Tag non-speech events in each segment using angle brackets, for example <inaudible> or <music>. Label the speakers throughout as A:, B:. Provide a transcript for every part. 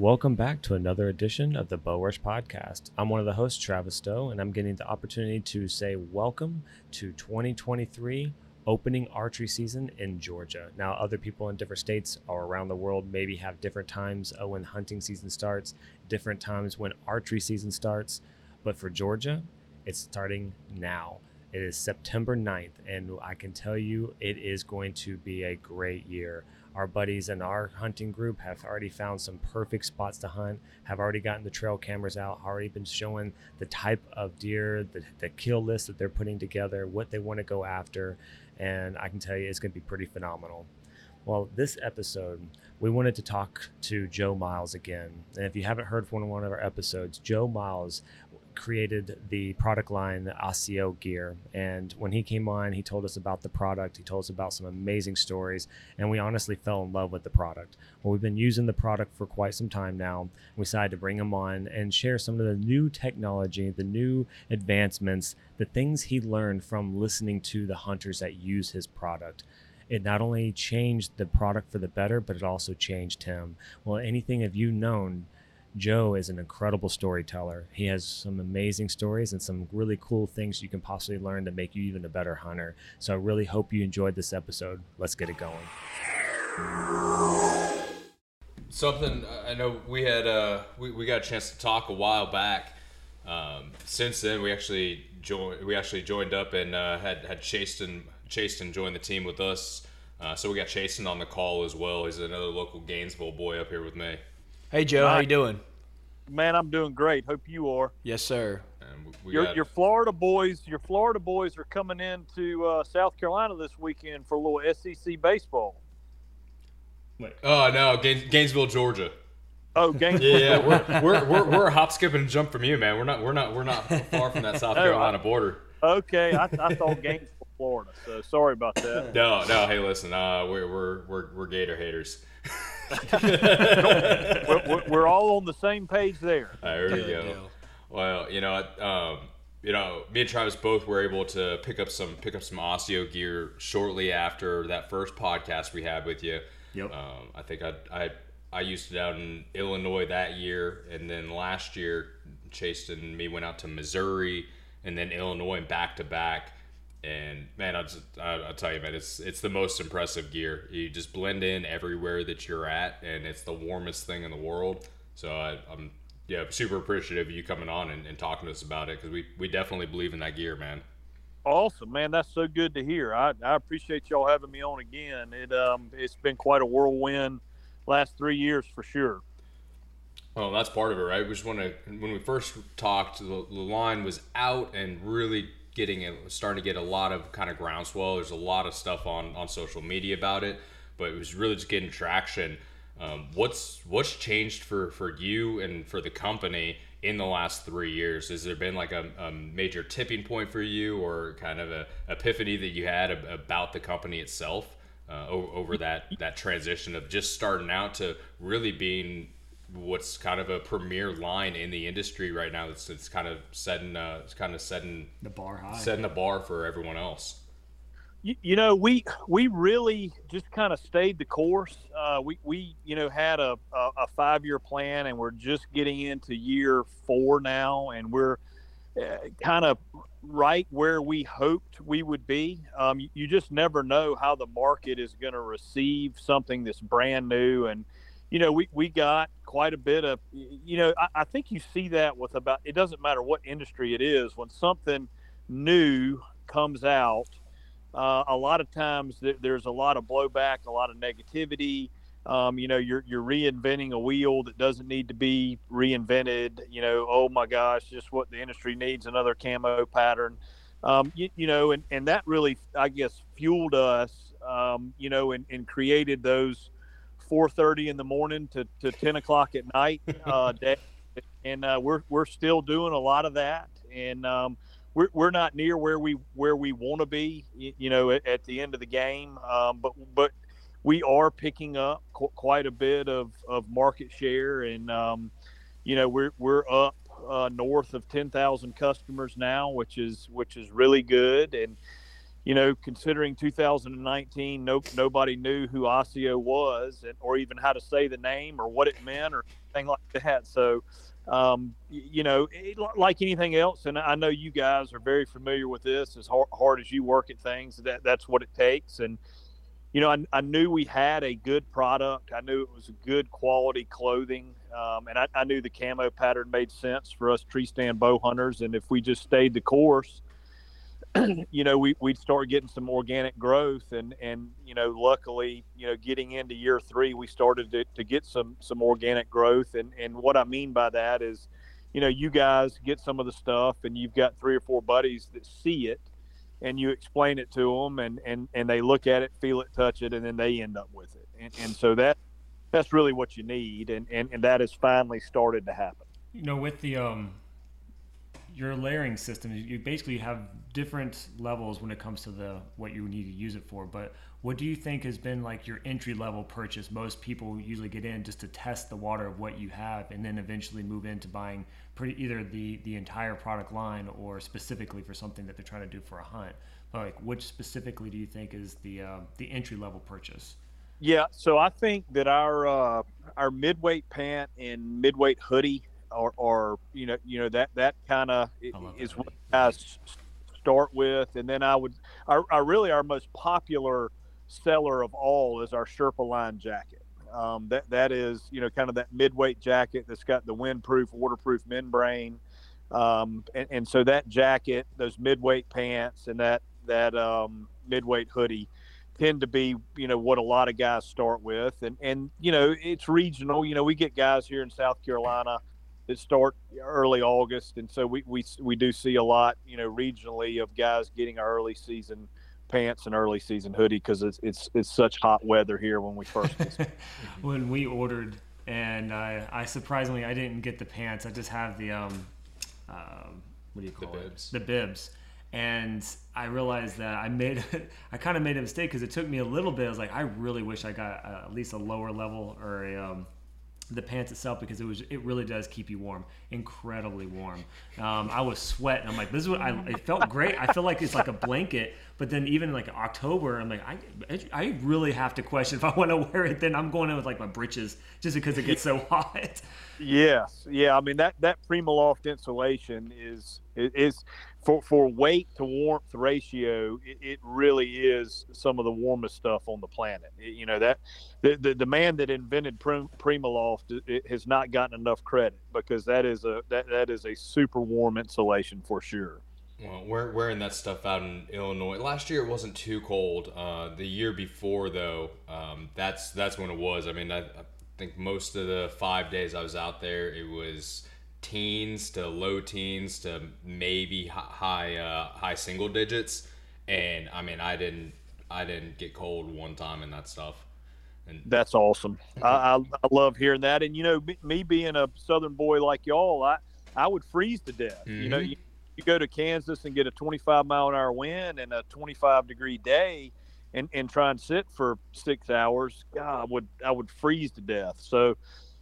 A: Welcome back to another edition of the Bow Rush Podcast. I'm one of the hosts, Travis Stowe, and I'm getting the opportunity to say welcome to 2023 opening archery season in Georgia. Now, other people in different states or around the world maybe have different times uh, when hunting season starts, different times when archery season starts, but for Georgia, it's starting now. It is September 9th, and I can tell you it is going to be a great year. Our buddies in our hunting group have already found some perfect spots to hunt, have already gotten the trail cameras out, already been showing the type of deer, the, the kill list that they're putting together, what they want to go after, and I can tell you it's going to be pretty phenomenal. Well, this episode, we wanted to talk to Joe Miles again. And if you haven't heard from one of our episodes, Joe Miles created the product line ASIO gear. And when he came on, he told us about the product. He told us about some amazing stories, and we honestly fell in love with the product. Well, we've been using the product for quite some time now. We decided to bring him on and share some of the new technology, the new advancements, the things he learned from listening to the hunters that use his product it not only changed the product for the better, but it also changed him. Well, anything have you known Joe is an incredible storyteller. He has some amazing stories and some really cool things you can possibly learn to make you even a better hunter. So I really hope you enjoyed this episode. Let's get it going.
B: Something I know we had uh, we, we got a chance to talk a while back. Um, since then, we actually joined we actually joined up and uh, had had Chasten Chasten join the team with us. Uh, so we got Chasten on the call as well. He's another local Gainesville boy up here with me.
C: Hey Joe, how you doing?
D: Man, I'm doing great. Hope you are.
C: Yes, sir.
D: your, got... your Florida boys, your Florida boys are coming into uh, South Carolina this weekend for a little SEC baseball.
B: Wait. Oh no, Gainesville, Georgia.
D: Oh, Gainesville.
B: yeah, we're, we're, we're, we're a hop, skip, and jump from you, man. We're not we're not we're not far from that South <laughs> Carolina border.
D: Okay, I, I thought Gainesville, Florida. So sorry about that. <laughs>
B: No, no. Hey, listen, uh, we're we're we're, we're Gator haters. <laughs>
D: we're, we're, all on the same page there.
B: there we go. Well, you know, um, you know, me and Travis both were able to pick up some pick up some ASIO gear shortly after that first podcast we had with you.
C: Yep.
B: Um, I think I, I I used it out in Illinois that year, and then last year, Chase and me went out to Missouri, and then Illinois back to back. And man, I'll, just, I'll tell you, man, it's it's the most impressive gear. You just blend in everywhere that you're at, and it's the warmest thing in the world. So I, am yeah super appreciative of you coming on and, and talking to us about it because we we definitely believe in that gear, man.
D: Awesome, man. That's so good to hear. I, I appreciate y'all having me on again. It um it's been quite a whirlwind last three years for sure.
B: Well, that's part of it, right? We just want to when we first talked, the, the line was out and really getting starting to get a lot of kind of groundswell. There's a lot of stuff on on social media about it, but it was really just getting traction. Um, what's what's changed for for you and for the company in the last three years? Has there been like a, a major tipping point for you, or kind of a epiphany that you had about the company itself uh, over, over that that transition of just starting out to really being what's kind of a premier line in the industry right now. It's, it's kind of setting uh, it's kind of setting
C: the bar high,
B: setting the bar for everyone else.
D: You, you know, we we really just kind of stayed the course. Uh, we we you know had a a, a five year plan, and we're just getting into year four now, and we're uh, kind of right where we hoped we would be. Um, you, you just never know how the market is going to receive something that's brand new and you know, we, we got quite a bit of, you know, I, I, think you see that with about, it doesn't matter what industry it is, when something new comes out, uh, a lot of times th- there's a lot of blowback, a lot of negativity. Um, you know, you're, you're reinventing a wheel that doesn't need to be reinvented. You know, oh my gosh, just what the industry needs another camo pattern. Um, you, you, know, and, and that really, I guess, fueled us, um, you know, and, and created those, 4:30 in the morning to, to 10 o'clock at night <laughs> uh, day, and uh, we're we're still doing a lot of that, and um, we're we're not near where we where we want to be, you, you, know, at, at, the end of the game, um, but but we are picking up qu- quite a bit of, of market share, and um, you know we're we're up uh, north of 10,000 customers now, which is which is really good, and you know, considering 2019, no, nobody knew who ASIO was, and, or even how to say the name or what it meant or anything like that. So, um, you know, like anything else, and I know you guys are very familiar with this. As hard, hard as you work at things, that that's what it takes. And you know, I, I, knew we had a good product. I knew it was good quality clothing, um, and I, I, knew the camo pattern made sense for us tree stand bow hunters. And if we just stayed the course, <clears throat> you know, we, we'd start getting some organic growth. And, and, you know, luckily, you know, getting into year three, we started to, to get some, some organic growth. And, and what I mean by that is, you know, you guys get some of the stuff and you've got three or four buddies that see it and you explain it to them and, and, and they look at it, feel it, touch it, and then they end up with it. And, and so that, that's really what you need. And, and, and that has finally started to happen.
A: You know, with the, um, your layering system, you basically have different levels when it comes to the what you need to use it for. But what do you think has been like your entry level purchase? Most people usually get in just to test the water of what you have, and then eventually move into buying pretty either the the entire product line or specifically for something that they're trying to do for a hunt. But like, which specifically do you think is the uh, the entry level purchase?
D: Yeah, so I think that our uh, our midweight pant and midweight hoodie or, or you know, you know that that kind of is what guys start with, and then I would, I, our really our most popular seller of all is our Sherpa line jacket. Um, that that is you know kind of that midweight jacket that's got the windproof, waterproof membrane, um, and, and so that jacket, those midweight pants, and that that um, midweight hoodie tend to be you know what a lot of guys start with. And and you know it's regional. You know we get guys here in south carolina that start early August, and so we, we we do see a lot, you know, regionally of guys getting our early season pants and early season hoodie because it's it's it's such hot weather here when we first <laughs> <laughs>
A: when we ordered and I, I surprisingly I didn't get the pants I just have the um uh, what do you call
B: the
A: it?
B: bibs.
A: the bibs. And I realized that I made <laughs> I kind of made a mistake because it took me a little bit I was like I really wish I got uh, at least a lower level or a um, the pants itself because it was it really does keep you warm, incredibly warm. Um, I was sweating. I'm like, this is what I. It felt great. I feel like it's like a blanket. But then even like October, I'm like, I I really have to question if I want to wear it. Then I'm going in with like my breeches just because it gets so <laughs> hot.
D: Yes, yeah. I mean that that Primaloft insulation is is for for weight to warmth ratio, it, it, really is some of the warmest stuff on the planet. It, you know that the, the, the man that invented Prim, Primaloft has not gotten enough credit because that is a that that is a super warm insulation for sure.
B: Well, we're wearing that stuff out in Illinois. Last year it wasn't too cold. Uh, the year before though, um, that's that's when it was. I mean, I, I think most of the five days I was out there, it was teens to low teens to maybe high uh, high single digits. And I mean, I didn't I didn't get cold one time in that stuff.
D: And that's awesome. I, I, I love hearing that. And you know, me being a Southern boy like y'all, I I would freeze to death. Mm-hmm. You know, mm-hmm. you, you go to Kansas and get a 25 mile an hour wind and a 25 degree day. And, and try and sit for six hours, God, I would I would freeze to death. So,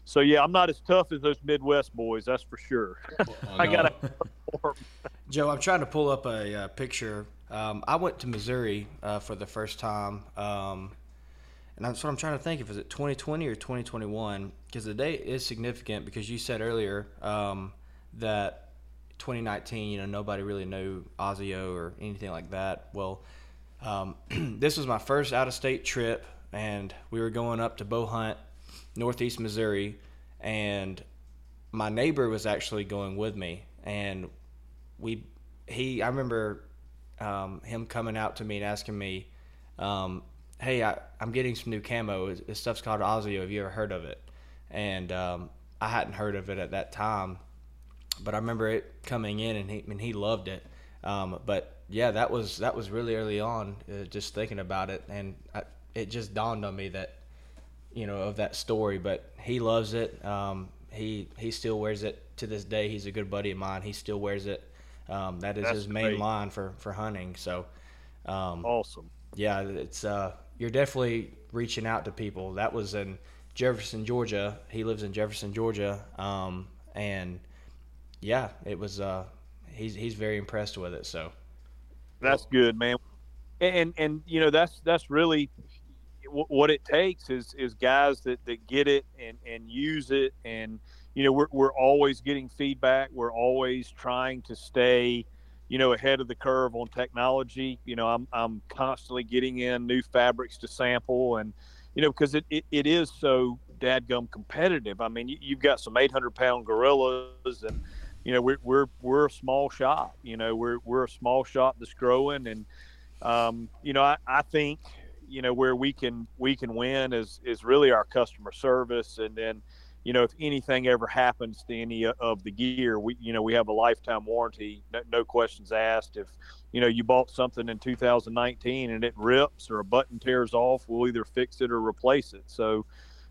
D: so yeah, I'm not as tough as those Midwest boys, that's for sure. <laughs> I got
C: to. Joe, I'm trying to pull up a, uh, picture. Um, I went to Missouri uh, for the first time, um, and that's what I'm trying to think if is it 2020 or 2021 because the date is significant because you said earlier um, that 2019, you know, nobody really knew ASIO or anything like that. Well, um, <clears throat> this was my first out-of-state trip, and we were going up to bow hunt northeast Missouri, and my neighbor was actually going with me, and we he I remember um, him coming out to me and asking me, um, "Hey, I, am getting some new camo. This stuff's called ASIO. Have you ever heard of it?" And um, I hadn't heard of it at that time, but I remember it coming in, and he and he loved it. Um, but yeah, that was that was really early on. Uh, just thinking about it, and I, it just dawned on me that you know, of that story. But he loves it. Um, he he still wears it to this day. He's a good buddy of mine. He still wears it. Um, that is That's his main great. line for for hunting. So
D: um, awesome.
C: Yeah, it's uh, you're definitely reaching out to people. That was in Jefferson, Georgia. He lives in Jefferson, Georgia, um, and yeah, it was. Uh, he's he's very impressed with it. So
D: that's good, man and and you know that's that's really what it takes is is guys that that get it and and use it. And you know we're we're always getting feedback. We're always trying to stay you know ahead of the curve on technology. You know i'm i'm constantly getting in new fabrics to sample and you know because it, it, it is so dadgum competitive. I mean you, you've got some 800 pound gorillas and you know we're we're we're a small shop. You know we're we're a small shop that's growing. And um, you know I, I think you know where we can we can win is is really our customer service. And then you know if anything ever happens to any of the gear we you know we have a lifetime warranty no, no questions asked. If you know you bought something in 2019 and it rips or a button tears off we'll either fix it or replace it. So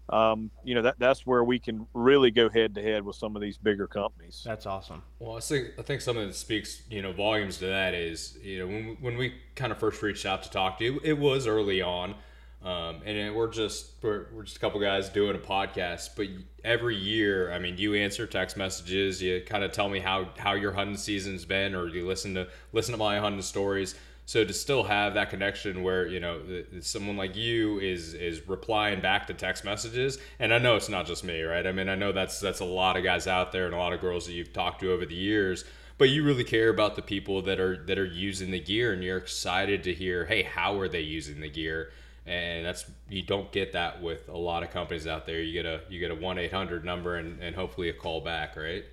D: um, you know that that's where we can really go head to head with some of these bigger companies.
C: That's awesome.
B: Well, I think I think something that speaks you know volumes to that is you know when when we kind of first reached out to talk to you, it was early on, um, and we're just we're, we're just a couple guys doing a podcast. But every year, I mean, you answer text messages, you kind of tell me how how your hunting season's been, or you listen to listen to my hunting stories so to still have that connection where you know someone like you is is replying back to text messages, and I know it's not just me, right? I mean, I know that's that's a lot of guys out there and a lot of girls that you've talked to over the years. But you really care about the people that are that are using the gear, and you're excited to hear, hey, how are they using the gear? and that's you don't get that with a lot of companies out there. You get a you get a one eight hundred number and, and hopefully a call back, right?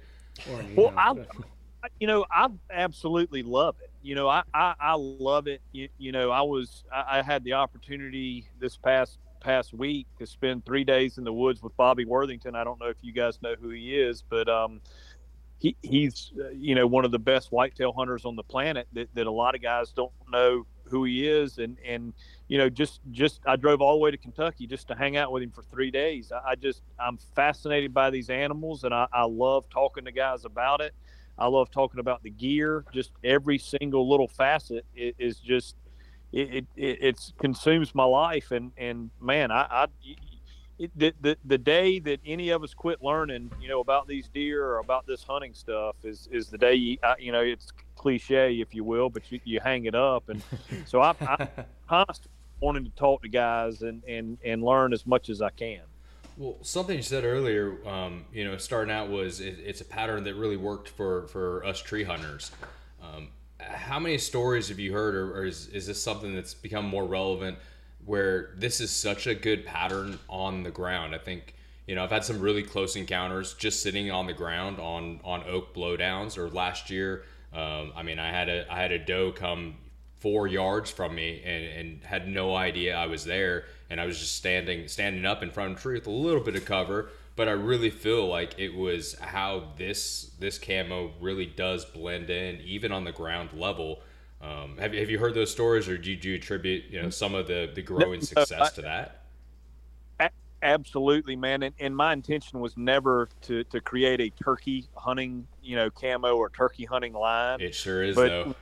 D: well, I, you know, I absolutely love it you know, I, I, I love it. You, you, know, I was I, I, had the opportunity this past past week to spend three days in the woods with Bobby Worthington. I don't know if you guys know who he is, but um, he, he's uh, you know one of the best whitetail hunters on the planet that, that a lot of guys don't know who he is and and you know just just i drove all the way to kentucky just to hang out with him for three days i, I just i'm fascinated by these animals and I, I love talking to guys about it I love talking about the gear. Just every single little facet is just it, it it consumes my life. And and man, I, I it, the, the the day that any of us quit learning, you know, about these deer or about this hunting stuff is is the day you, you know it's cliche if you will, but you, you hang it up. And so I, I <laughs> constantly wanting to talk to guys and and and learn as much as I can.
B: Well, something you said earlier, um, you know, starting out was it, it's a pattern that really worked for for us tree hunters. Um, how many stories have you heard, or, or is, is this something that's become more relevant where this is such a good pattern on the ground? I think you know I've had some really close encounters just sitting on the ground on on oak blowdowns. Or last year, um, I mean, I had a I had a doe come four yards from me and, and had no idea I was there and I was just standing standing up in front of tree with a little bit of cover. But I really feel like it was how this this camo really does blend in, even on the ground level. Um, have, have you heard those stories, or do you, do you attribute you know some of the the growing success to that?
D: Absolutely, man. And, and my intention was never to, to create a turkey hunting, you know, camo or turkey hunting line.
B: It sure is, but though.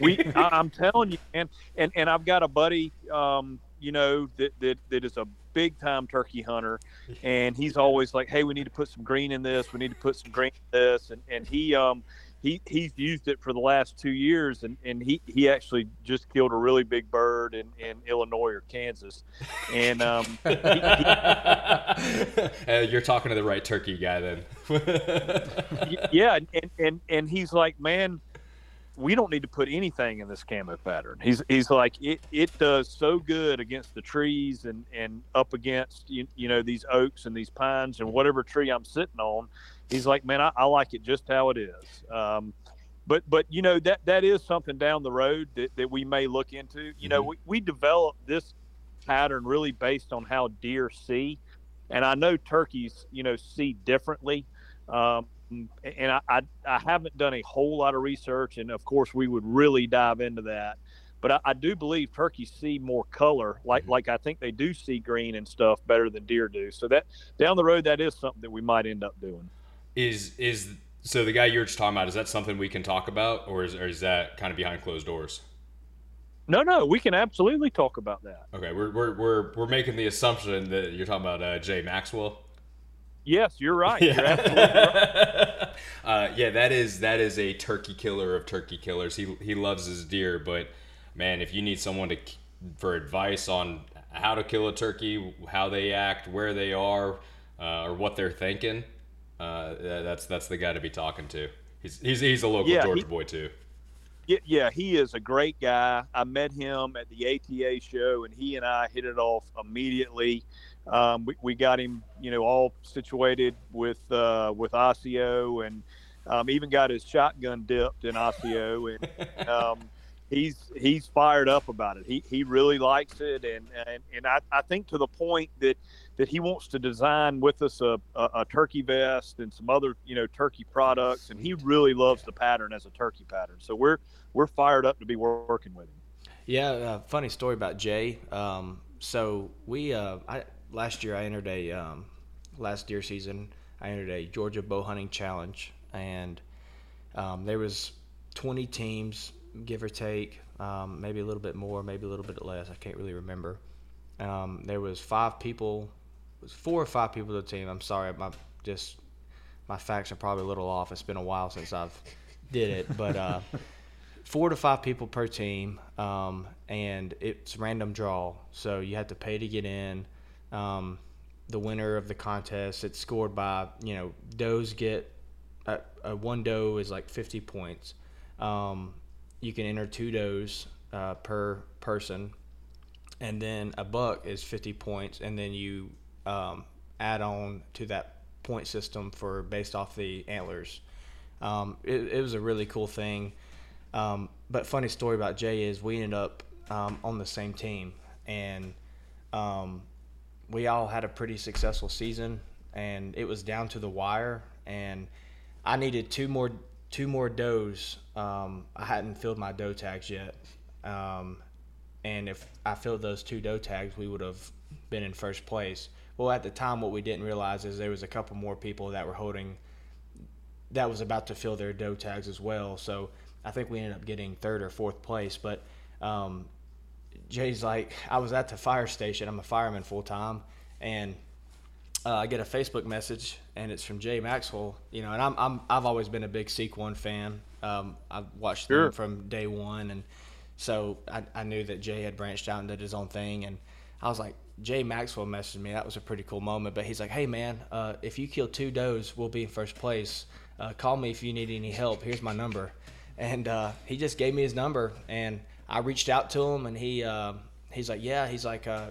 D: we, I, am telling you, man. And and I've got a buddy um, you know, that, that, that is a big time turkey hunter. <laughs> And he's always like, Hey, we need to put some green in this. We need to put some green in this. And, and he, um, he, he's used it for the last two years and, and he, he actually just killed a really big bird in, in Illinois or Kansas. And, um, he, he,
B: uh, you're talking to the right turkey guy then. <laughs>
D: yeah. And, and, and he's like, man, we don't need to put anything in this camo pattern. He's he's like it it does so good against the trees and and up against you, you know these oaks and these pines and whatever tree I'm sitting on. He's like, man, I, I like it just how it is. Um, but but you know that that is something down the road that, that we may look into. You mm-hmm. know, we, we developed this pattern really based on how deer see, and I know turkeys you know see differently. Um, and I, I, I haven't done a whole lot of research, and of course we would really dive into that. But I, I do believe turkeys see more color, like mm-hmm. like I think they do see green and stuff better than deer do. So that down the road, that is something that we might end up doing.
B: Is is so the guy you were just talking about? Is that something we can talk about, or is or is that kind of behind closed doors?
D: No, no, we can absolutely talk about that.
B: Okay, we're we're we're, we're making the assumption that you're talking about uh, Jay Maxwell.
D: Yes, you're right. Yeah. <laughs> You're right. <laughs>
B: uh, yeah, that is that is a turkey killer of turkey killers. He he loves his deer, but man, if you need someone to for advice on how to kill a turkey, how they act, where they are, uh, or what they're thinking, uh, that's that's the guy to be talking to. He's he's, he's a local
D: Yeah,
B: Georgia
D: he-
B: boy too.
D: Yeah, yeah, he is a great guy. I met him at the ATA show, and he and I hit it off immediately. Um, we, we got him, you know, all situated with uh, with ASIO, and um, even got his shotgun dipped in ASIO, and <laughs> um, he's he's fired up about it. He he really likes it, and and, and I, I think to the point that that he wants to design with us a, a, a turkey vest and some other you know turkey products, and he really loves the pattern as a turkey pattern. So we're we're fired up to be working with him.
C: Yeah, uh, funny story about Jay. Um, so we uh, I, last year I entered a um, last deer season I entered a Georgia bow hunting challenge, and um, there was 20 teams, give or take, um, maybe a little bit more, maybe a little bit less. I can't really remember. Um, there was five people, was four or five people to the team. I'm sorry, my just my facts are probably a little off. It's been a while since I've did it, but. Uh, <laughs> four to five people per team, um, and it's random draw. So you have to pay to get in. Um, the winner of the contest, it's scored by you know does get a, a one doe is like 50 points. Um, you can enter two does uh, per person, and then a buck is 50 points, and then you um, add on to that point system for based off the antlers. Um, it, it was a really cool thing. Um, but funny story about Jay is we ended up um, on the same team, and um, we all had a pretty successful season, and it was down to the wire. And I needed two more two more does. Um, I hadn't filled my doe tags yet, um, and if I filled those two doe tags, we would have been in first place. Well, at the time, what we didn't realize is there was a couple more people that were holding that was about to fill their doe tags as well. So I think we ended up getting third or fourth place. But um, Jay's like, I was at the fire station. I'm a fireman full time, and uh, I get a Facebook message, and it's from Jay Maxwell. You know, and I'm, I'm I've always been a big Seek One fan. Um, I've watched
D: Sure.
C: them from day one, and so I, I knew that Jay had branched out and did his own thing, and I was like, Jay Maxwell messaged me. That was a pretty cool moment. But he's like, Hey man, uh, if you kill two does, we'll be in first place. Uh, call me if you need any help. Here's my number, and uh, he just gave me his number, and I reached out to him, and he uh, he's like, Yeah. He's like, uh,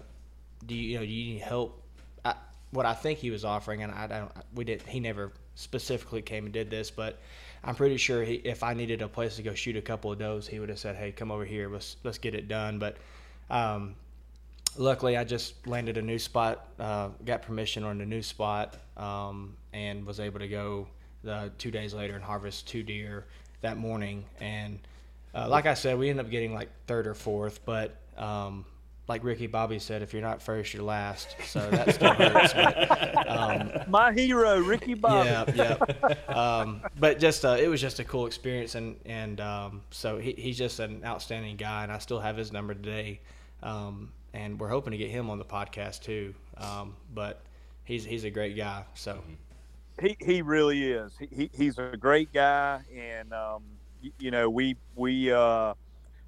C: Do you, you know do you need help? I, what I think he was offering, and I don't, we did. He never specifically came and did this, but I'm pretty sure he, if I needed a place to go shoot a couple of does, he would have said, "Hey, come over here. Let's let's get it done." But um, luckily, I just landed a new spot, uh, got permission on a new spot, um, and was able to go the two days later and harvest two deer that morning. And uh, like I said, we ended up getting like third or fourth, but um, like Ricky Bobby said, if you're not first, you're last. So that still hurts. But, um, <laughs>
D: My hero, Ricky Bobby.
C: yeah, yeah. Um, but just uh, it was just a cool experience, and and um, so he, he's just an outstanding guy, and I still have his number today, um, and we're hoping to get him on the podcast too. Um, but he's he's a great guy. So
D: he he really is. He, he he's a great guy, and um, you, know we we uh,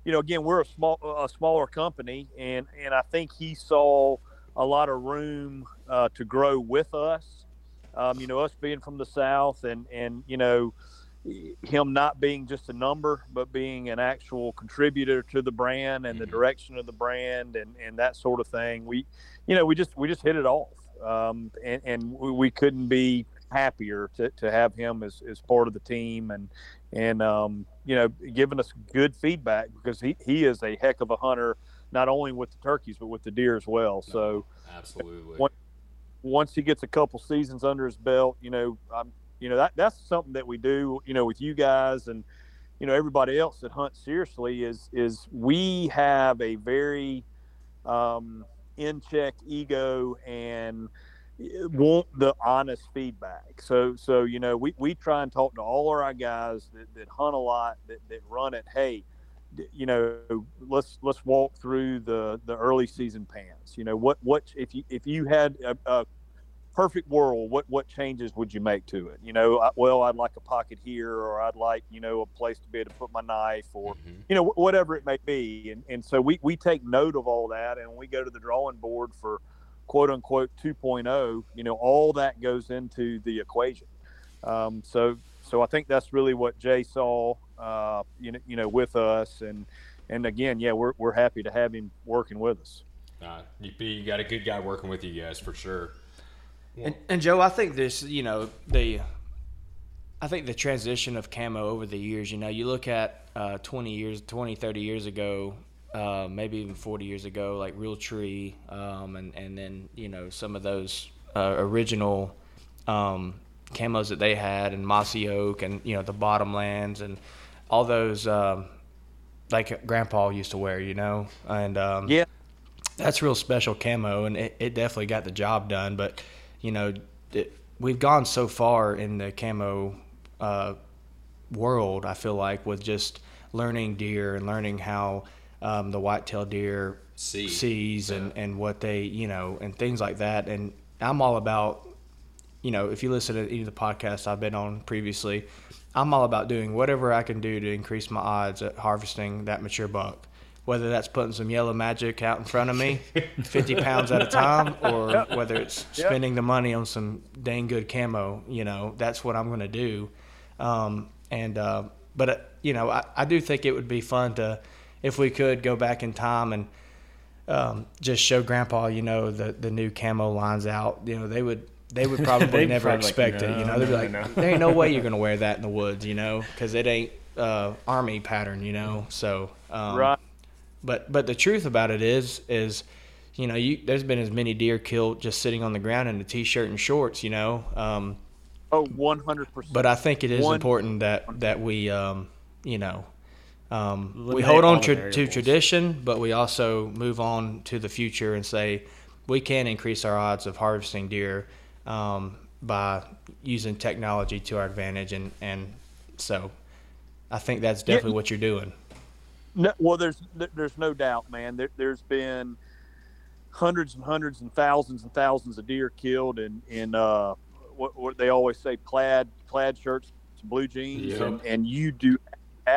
D: you know again we're a small a smaller company, and and I think he saw a lot of room uh, to grow with us. Um, you know us being from the south, and and you know him not being just a number, but being an actual contributor to the brand and the
B: Mhm.
D: direction of the brand and, and that sort of thing. We, you know, we just we just hit it off, um, and and we, we couldn't be happier to, to have him as, as part of the team and and um, you know giving us good feedback because he, he is a heck of a hunter, not only with the turkeys but with the deer as well. So
B: Absolutely.
D: Once he gets a couple seasons under his belt, you know, I'm, you know that that's something that we do, you know, with you guys and you know everybody else that hunts seriously is is we have a very um, in check ego and want the honest feedback. So so you know we, we try and talk to all of our guys that, that hunt a lot that, that run it. Hey, you know let's let's walk through the the early season pants. You know what what if you if you had a, a perfect world, what what changes would you make to it? You know, I, well, I'd like a pocket here, or I'd like you know a place to be able to put my knife, or
B: Mhm.
D: you know whatever it may be. And and so we we take note of all that, and we go to the drawing board for quote unquote 2.0. You know, all that goes into the equation. Um, so so I think that's really what Jay saw, uh, you know, you know, with us, and and again, yeah, we're we're happy to have him working with us.
B: Uh, you, you got a good guy working with you guys for sure.
C: And, and Joe, I think this, you know, the, I think the transition of camo over the years, you know, you look at uh, 20 years, 20, 30 years ago, uh, maybe even 40 years ago, like Realtree, um, and, and then, you know, some of those uh, original um, camos that they had, and Mossy Oak, and, you know, the Bottomlands, and all those, um, like Grandpa used to wear, you know, and um,
D: Yeah,
C: that's real special camo, and it, it definitely got the job done. But you know, it, we've gone so far in the camo uh, world. I feel like with just learning deer and learning how um, the whitetail deer
B: See.
C: sees and, and what they you know and things like that. And I'm all about you know if you listen to any of the podcasts I've been on previously, I'm all about doing whatever I can do to increase my odds at harvesting that mature buck. Whether that's putting some yellow magic out in front of me, <laughs> 50 pounds at a time, <laughs> or whether it's
D: Yep.
C: spending the money on some dang good camo, you know, that's what I'm going to do. Um, and, uh, but, uh, you know, I, I do think it would be fun to, if we could go back in time and um, just show grandpa, you know, the, the new camo lines out, you know, they would, they would <laughs> probably
A: They'd
C: never
A: probably like,
C: expect it. You know, they'd be like,
A: no."
C: there ain't no way you're <laughs> going to wear that in the woods, you know, because it ain't uh, army pattern, you know. So, um,
D: right.
C: but but the truth about it is is you know you there's been as many deer killed just sitting on the ground in a t-shirt and shorts you know um,
D: Oh, one hundred percent.
C: but I think it is
D: One-
C: important that that we um, you know um, we hold on tra- to tradition but we also move on to the future and say we can increase our odds of harvesting deer um, by using technology to our advantage and and so I think that's definitely what you're doing
D: No, well, there's there's no doubt, man. There, there's been hundreds and hundreds and thousands and thousands of deer killed in in uh, what, what they always say plaid plaid shirts, blue jeans,
B: Yeah.
D: and, and you do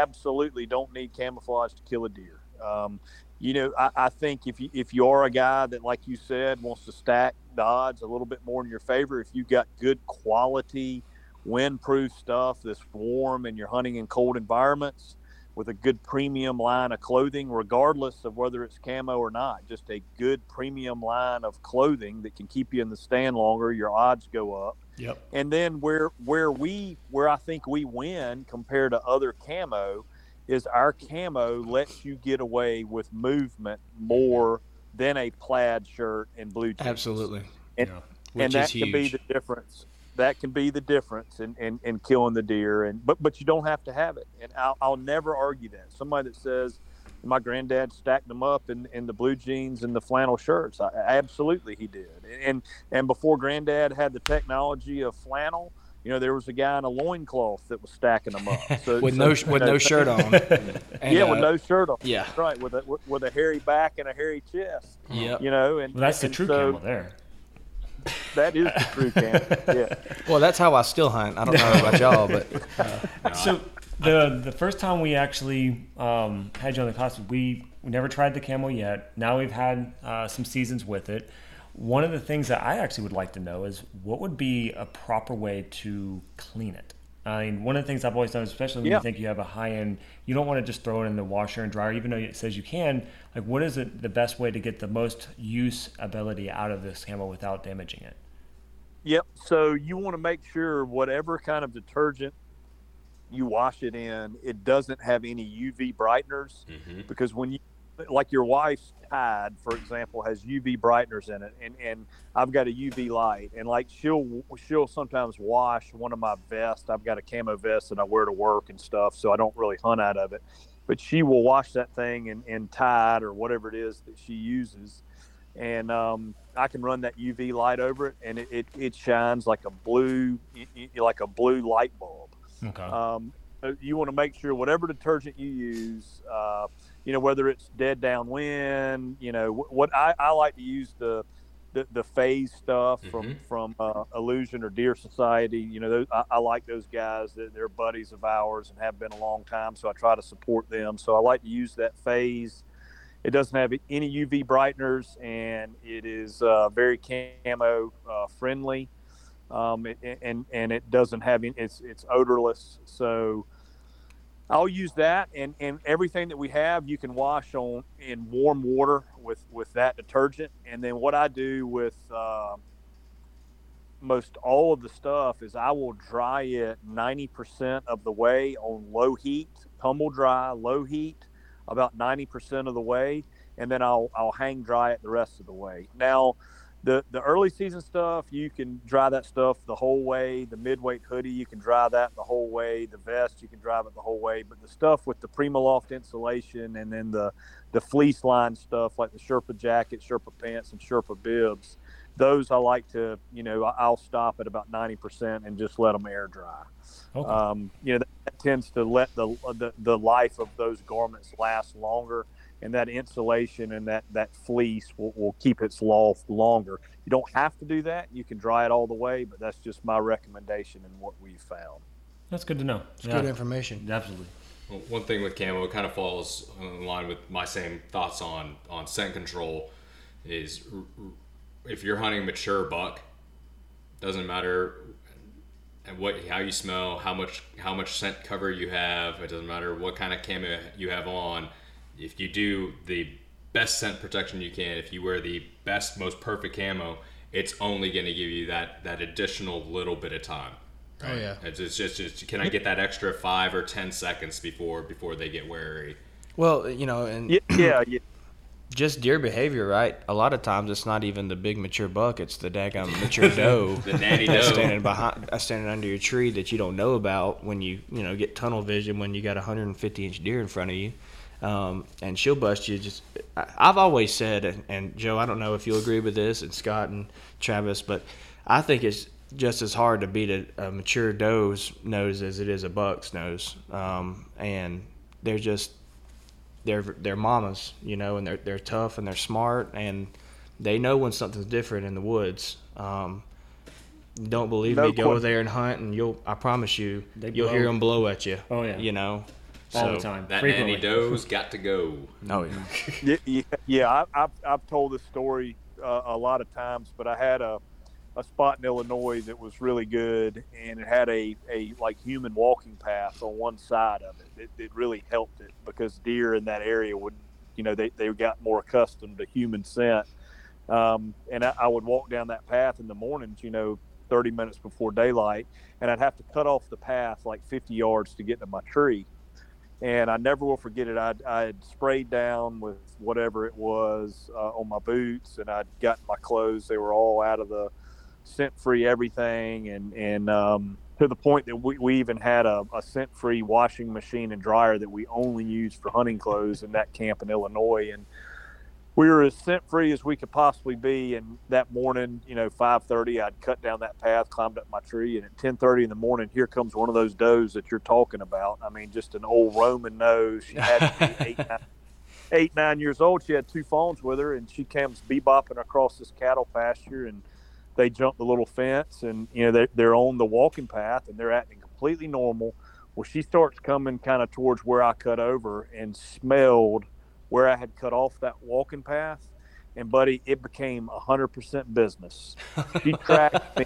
D: absolutely don't need camouflage to kill a deer. Um, you know, I, I think if you if you are a guy that, like you said, wants to stack the odds a little bit more in your favor, if you got good quality windproof stuff that's warm and you're hunting in cold environments with a good premium line of clothing, regardless of whether it's camo or not. Just a good premium line of clothing that can keep you in the stand longer. Your odds go up.
C: Yep
D: And then where where we where I think we win compared to other camo is our camo lets you get away with movement more than a plaid shirt and blue jeans.
C: absolutely
D: And-
A: Yeah.
C: which
D: and that can be the difference. That can be the difference in, in, in killing the deer. And but but you don't have to have it. And I'll, I'll never argue that. Somebody that says my granddad stacked them up in, in the blue jeans and the flannel shirts. I, absolutely, he did. And and before granddad had the technology of flannel, you know, there was a guy in a loincloth that was stacking them up. So, <laughs>
C: with
D: so,
C: no
D: you
C: with
D: know,
C: no <laughs> shirt on. <laughs> And,
D: yeah,
C: uh,
D: with no shirt on.
C: yeah.
D: That's right, with a with a hairy back and a hairy chest.
C: Yeah,
D: You know, and
A: Well, that's the
D: and
A: true
D: so
A: camo there.
D: That is the true camo. Yeah.
C: Well, that's how I still hunt. I don't know about y'all, but
A: So the the first time we actually um, had you on the class, we we never tried the camel yet. Now we've had uh, some seasons with it. One of the things that I actually would like to know is what would be a proper way to clean it. I mean, one of the things I've always done, especially when
D: Yeah.
A: you think you have a high end, you don't want to just throw it in the washer and dryer, even though it says you can. Like, what is it the best way to get the most use ability out of this camel without damaging it?
D: Yep. So you want to make sure whatever kind of detergent you wash it in, it doesn't have any UV brighteners
B: Mhm.
D: because when you like your wife's Tide, for example, has UV brighteners in it, and and I've got a UV light, and like she'll she'll sometimes wash one of my vests. I've got a camo vest that I wear to work and stuff, so I don't really hunt out of it. But she will wash that thing in, in Tide or whatever it is that she uses, and um, I can run that UV light over it, and it, it, it shines like a blue like a blue light bulb.
A: Okay.
D: Um, you want to make sure whatever detergent you use, uh, you know, whether it's dead downwind, you know, wh- what I, I like to use the the, the phase stuff from
B: Mhm.
D: from uh, Illusion or Deer Society. You know, those, I, I like those guys. They're, they're buddies of ours and have been a long time. So I try to support them. So I like to use that phase. It doesn't have any UV brighteners, and it is uh, very camo uh, friendly. Um, it, and and it doesn't have any, it's it's odorless. So I'll use that, and, and everything that we have, you can wash on in warm water with with that detergent. And then what I do with uh, most all of the stuff is I will dry it ninety percent of the way on low heat, tumble dry, low heat, about ninety percent of the way, and then I'll I'll hang dry it the rest of the way. Now the the early season stuff you can dry that stuff the whole way. The midweight hoodie you can dry that the whole way. The vest you can drive it the whole way. But the stuff with the primaloft insulation and then the the fleece line stuff like the sherpa jacket sherpa pants and sherpa bibs those i like to you know i'll stop at about 90% and just let them air dry.
A: Okay.
D: um, you know that, that tends to let the, the the life of those garments last longer and that insulation and that that fleece will, will keep its loft longer you don't have to do that you can dry it all the way but that's just my recommendation and what we've found
A: That's good to know.
C: It's good information.
A: Absolutely.
B: Well, one thing with camo, it kind of falls in line with my same thoughts on on scent control. Is r- r- if you're hunting mature buck, doesn't matter and what how you smell, how much how much scent cover you have. It doesn't matter what kind of camo you have on. If you do the best scent protection you can, if you wear the best most perfect camo, it's only going to give you that that additional little bit of time.
C: Oh, yeah.
B: It's, it's just, just can I get that extra five or ten seconds before before they get wary?
C: Well, you know, and
D: yeah yeah, yeah. <clears throat>
C: just deer behavior, right? A lot of times it's not even the big mature buck; it's the daggum mature <laughs> doe
B: The natty
C: that's
B: doe.
C: standing behind, uh, standing under your tree that you don't know about when you you know get tunnel vision when you got a 150 inch deer in front of you, um, and she'll bust you. Just I've always said, and, and Joe, I don't know if you'll agree with this, and Scott and Travis, but I think it's just as hard to beat a, a mature doe's nose as it is a buck's nose, um, and they're just they're they're mamas, you know, and they're they're tough and they're smart and they know when something's different in the woods. Um, don't believe
D: No
C: me? Go there and hunt, and you'll. I promise you,
A: They
C: you'll
A: blow.
C: hear them blow at you.
A: Oh, yeah.
C: you know,
A: All
C: So-
A: the time.
B: That
A: frequently.
B: nanny doe's <laughs> got to go.
C: Oh yeah. <laughs>
D: yeah, yeah, yeah I, I've, I've told this story uh, a lot of times, but I had a, a spot in Illinois that was really good, and it had a, a like human walking path on one side of it. It, it really helped it because deer in that area would, you know, they, they got more accustomed to human scent. Um, and I, I would walk down that path in the mornings, you know, 30 minutes before daylight, and I'd have to cut off the path like 50 yards to get to my tree and I never will forget it. I I had sprayed down with whatever it was uh, on my boots, and I'd gotten my clothes. They were all out of the scent free everything, and and um, to the point that we, we even had a, a scent free washing machine and dryer that we only used for hunting clothes in that camp in Illinois, and we were as scent free as we could possibly be. And that morning, you know, five thirty, I'd cut down that path, climbed up my tree, and at ten thirty in the morning, here comes one of those does that you're talking about. I mean, just an old Roman nose. She had to be <laughs> eight, nine, eight, nine years old. She had two phones with her, and she comes bebopping across this cattle pasture, and they jump the little fence, and you know they're, they're on the walking path, and they're acting completely normal. Well, she starts coming kind of towards where I cut over, and smelled where I had cut off that walking path. And buddy, it became hundred percent business. She <laughs> tracked me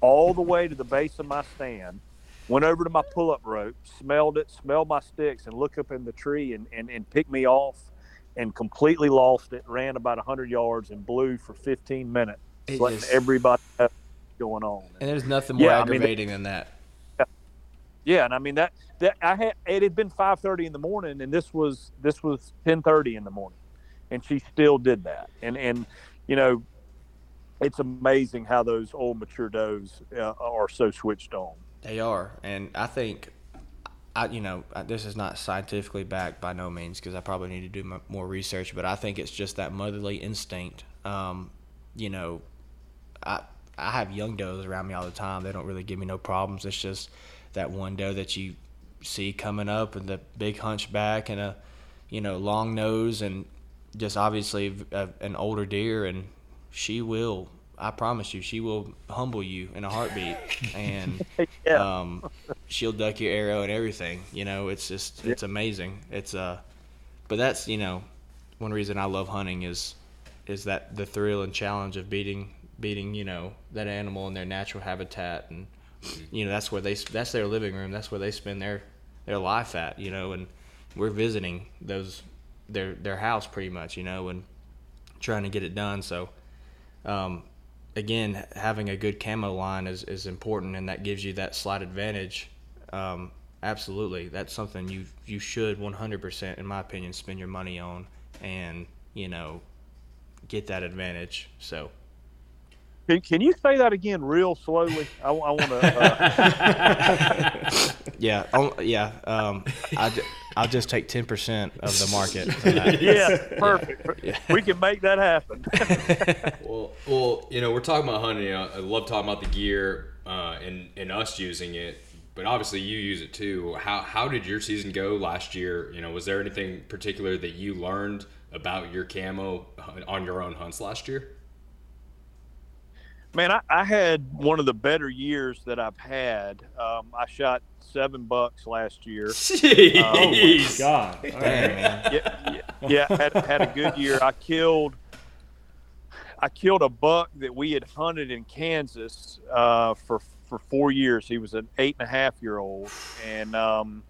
D: all the way to the base of my stand, went over to my pull-up rope, smelled it, smelled my sticks, and looked up in the tree and, and, and picked me off and completely lost it, ran about 100 yards and blew for 15 minutes,
C: It
D: letting
C: just-
D: everybody know what's going on.
C: And there's nothing more
D: Yeah, I mean,
C: aggravating than that.
D: Yeah, and I mean that that I had it had been 5:30 in the morning, and this was this was 10:30 in the morning, and she still did that. And and you know, it's amazing how those old mature does uh, are so switched on.
C: They are, and I think, I you know, this is not scientifically backed by no means because I probably need to do more research. But I think it's just that motherly instinct. Um, you know, I I have young does around me all the time. They don't really give me no problems. It's just that one doe that you see coming up and the big hunchback and a you know long nose and just obviously a, an older deer and she will. I promise you, she will humble you in a heartbeat, and <laughs>
D: Yeah.
C: um, she'll duck your arrow and everything. You know, it's just it's amazing. It's uh, but that's you know, one reason I love hunting is is that the thrill and challenge of beating beating you know that animal in their natural habitat and you know that's where they that's their living room. That's where they spend their their life at. You know, and we're visiting those their their house pretty much. You know, and trying to get it done. So. Um, again, having a good camo line is, is important, and that gives you that slight advantage. Um, absolutely, that's something you you should 100%, in my opinion, spend your money on, and you know, get that advantage. So.
D: Can, can you say that again real slowly? I, want to. Uh, <laughs>
C: Yeah, oh, yeah. Um, I, will just take ten percent of the market. For that. <laughs>
D: yeah, perfect. We can make that happen. <laughs>
B: Well, well, you know, we're talking about hunting. I I love talking about the gear uh, and and us using it, but obviously you use it too. How how did your season go last year? You know, was there anything particular that you learned about your camo on your own hunts last year?
D: Man, I, I had one of the better years that I've had. Um, I shot seven bucks last year.
B: Jeez. <laughs>
A: Oh my god! All right.
D: yeah, yeah, yeah, had had a good year. I killed, I killed a buck that we had hunted in Kansas uh, for for four years. He was an eight and a half year old, and um,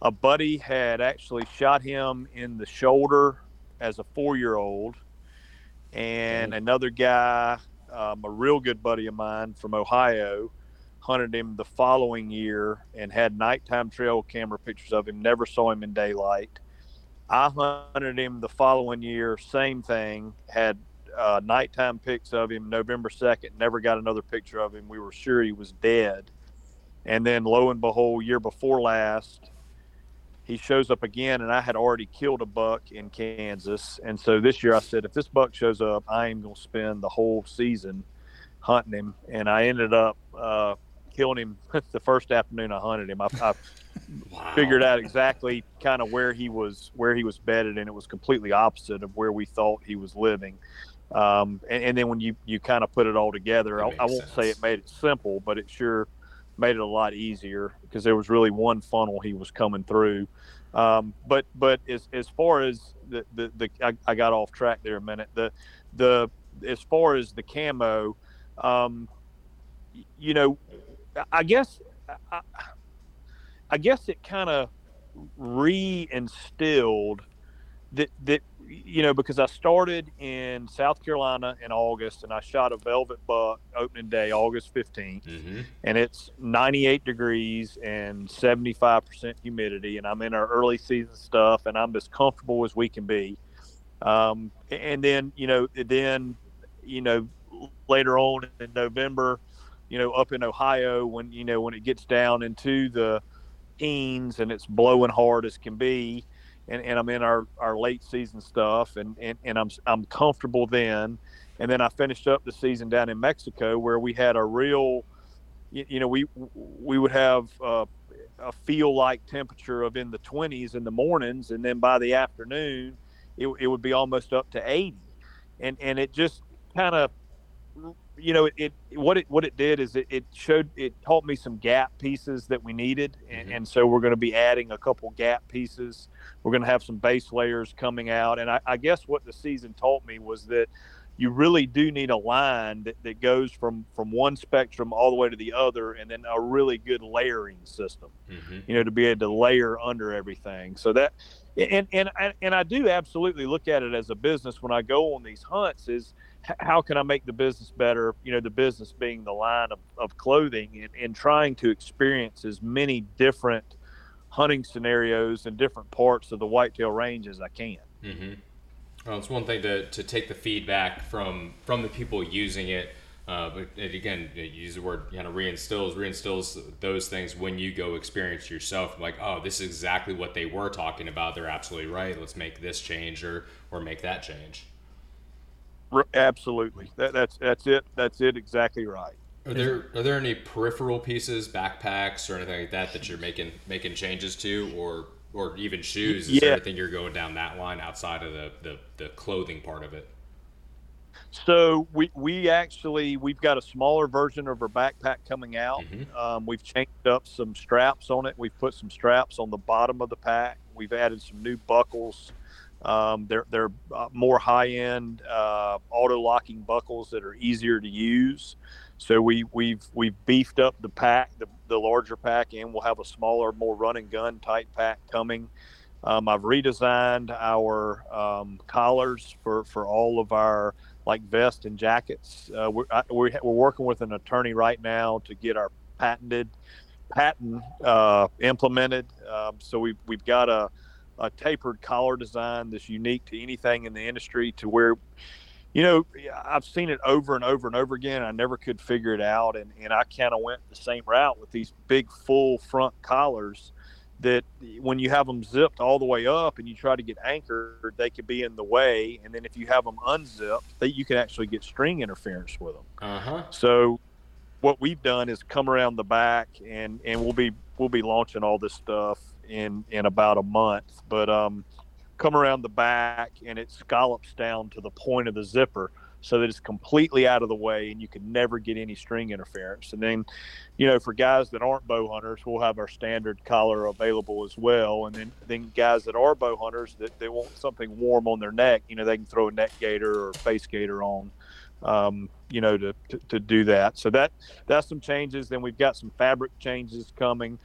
D: a buddy had actually shot him in the shoulder as a four year old, and another guy, um, a real good buddy of mine from Ohio. Hunted him the following year and had nighttime trail camera pictures of him. Never saw him in daylight. I hunted him the following year, same thing. Had uh, nighttime pics of him November 2nd, never got another picture of him. We were sure he was dead. And then lo and behold, year before last, he shows up again, and I had already killed a buck in Kansas. And so this year I said, if this buck shows up, I am going to spend the whole season hunting him. And I ended up uh, killing him <laughs> the first afternoon I hunted him. I, I <laughs>
B: Wow.
D: figured out exactly kind of where he was where he was bedded and it was completely opposite of where we thought he was living um, and, and then when you you kind of put it all together I, I won't say it made it simple but it sure made it a lot easier because there was really one funnel he was coming through. Um, but but as, as far as the, the, the I, I got off track there a minute. The the as far as the camo um, you know I guess I, I guess it kind of reinstilled that that you know because I started in South Carolina in August and I shot a velvet buck opening day August 15th
B: Mm-hmm.
D: and it's 98 degrees and 75% humidity and I'm in our early season stuff and I'm as comfortable as we can be um, and then you know then you know later on in November you know up in Ohio when you know when it gets down into the teens and it's blowing hard as can be and, and I'm in our, our late season stuff and, and, and I'm I'm comfortable then. And then I finished up the season down in Mexico where we had a real you, you know we we would have a feel like temperature of in the 20s in the mornings. And then by the afternoon it, it would be almost up to 80 and and it just kind of you know, it, it what it what it did is it, it showed it taught me some gap pieces that we needed, and,
B: Mhm.
D: and so we're going to be adding a couple gap pieces. We're going to have some base layers coming out, and I, I guess what the season taught me was that you really do need a line that, that goes from from one spectrum all the way to the other, and then a really good layering system
B: Mm-hmm.
D: you know, to be able to layer under everything. So that, and and and- and I do absolutely look at it as a business when I go on these hunts. Is how can I make the business better? You know, the business being the line of, of clothing and, and trying to experience as many different hunting scenarios in different parts of the whitetail range as I can.
B: Mm-hmm. Well, it's one thing to, to take the feedback from from the people using it, uh, but it, again, you use the word kind of reinstills reinstills those things when you go experience yourself. Like, oh, this is exactly what they were talking about. They're absolutely right. Let's make this change or or make that change.
D: Absolutely, that, that's that's it. That's it. Exactly right.
B: Are there are there any peripheral pieces, backpacks, or anything like that that you're making making changes to, or or even shoes? Is there
D: Yeah.
B: anything you're going down that line outside of the, the, the clothing part of it?
D: So we we actually we've got a smaller version of our backpack coming out.
B: Mhm.
D: Um, we've changed up some straps on it. We've put some straps on the bottom of the pack. We've added some new buckles. Um, they're they're uh, more high end uh, auto locking buckles that are easier to use. So we we've we've beefed up the pack, the, the larger pack, and we'll have a smaller, more run and gun type pack coming. Um, I've redesigned our um, collars for for all of our like vest and jackets. Uh, we're, I, we're we're working with an attorney right now to get our patented patent uh, implemented. Um, so we've we've got a a tapered collar design that's unique to anything in the industry to where you know i've seen it over and over and over again i never could figure it out and, and i kind of went the same route with these big full front collars that when you have them zipped all the way up and you try to get anchored they could be in the way and then if you have them unzipped that you can actually get string interference with them
B: Uh-huh.
D: so what we've done is come around the back and and we'll be we'll be launching all this stuff in in about a month. But um come around the back and it scallops down to the point of the zipper so that it's completely out of the way and you can never get any string interference. And then, you know, for guys that aren't bow hunters, we'll have our standard collar available as well. And then, then guys that are bow hunters that they want something warm on their neck, you know, they can throw a neck gaiter or face gaiter on um, you know, to, to, to do that. So that that's some changes. Then we've got some fabric changes coming.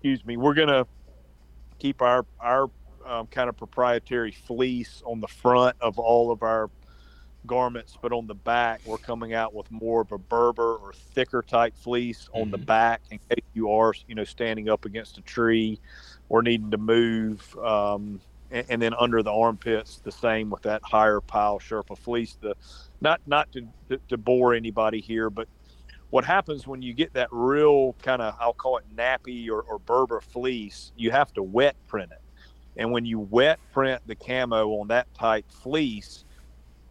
D: Excuse me. We're gonna keep our our um, kind of proprietary fleece on the front of all of our garments, but on the back we're coming out with more of a Berber or thicker type fleece on the
B: Mhm.
D: back in case you are, you know, standing up against a tree or needing to move. Um, and, and then under the armpits, the same with that higher pile Sherpa fleece. The not not to, to, to bore anybody here, but what happens when you get that real kind of I'll call it nappy or, or Berber fleece, you have to wet print it, and when you wet print the camo on that type fleece,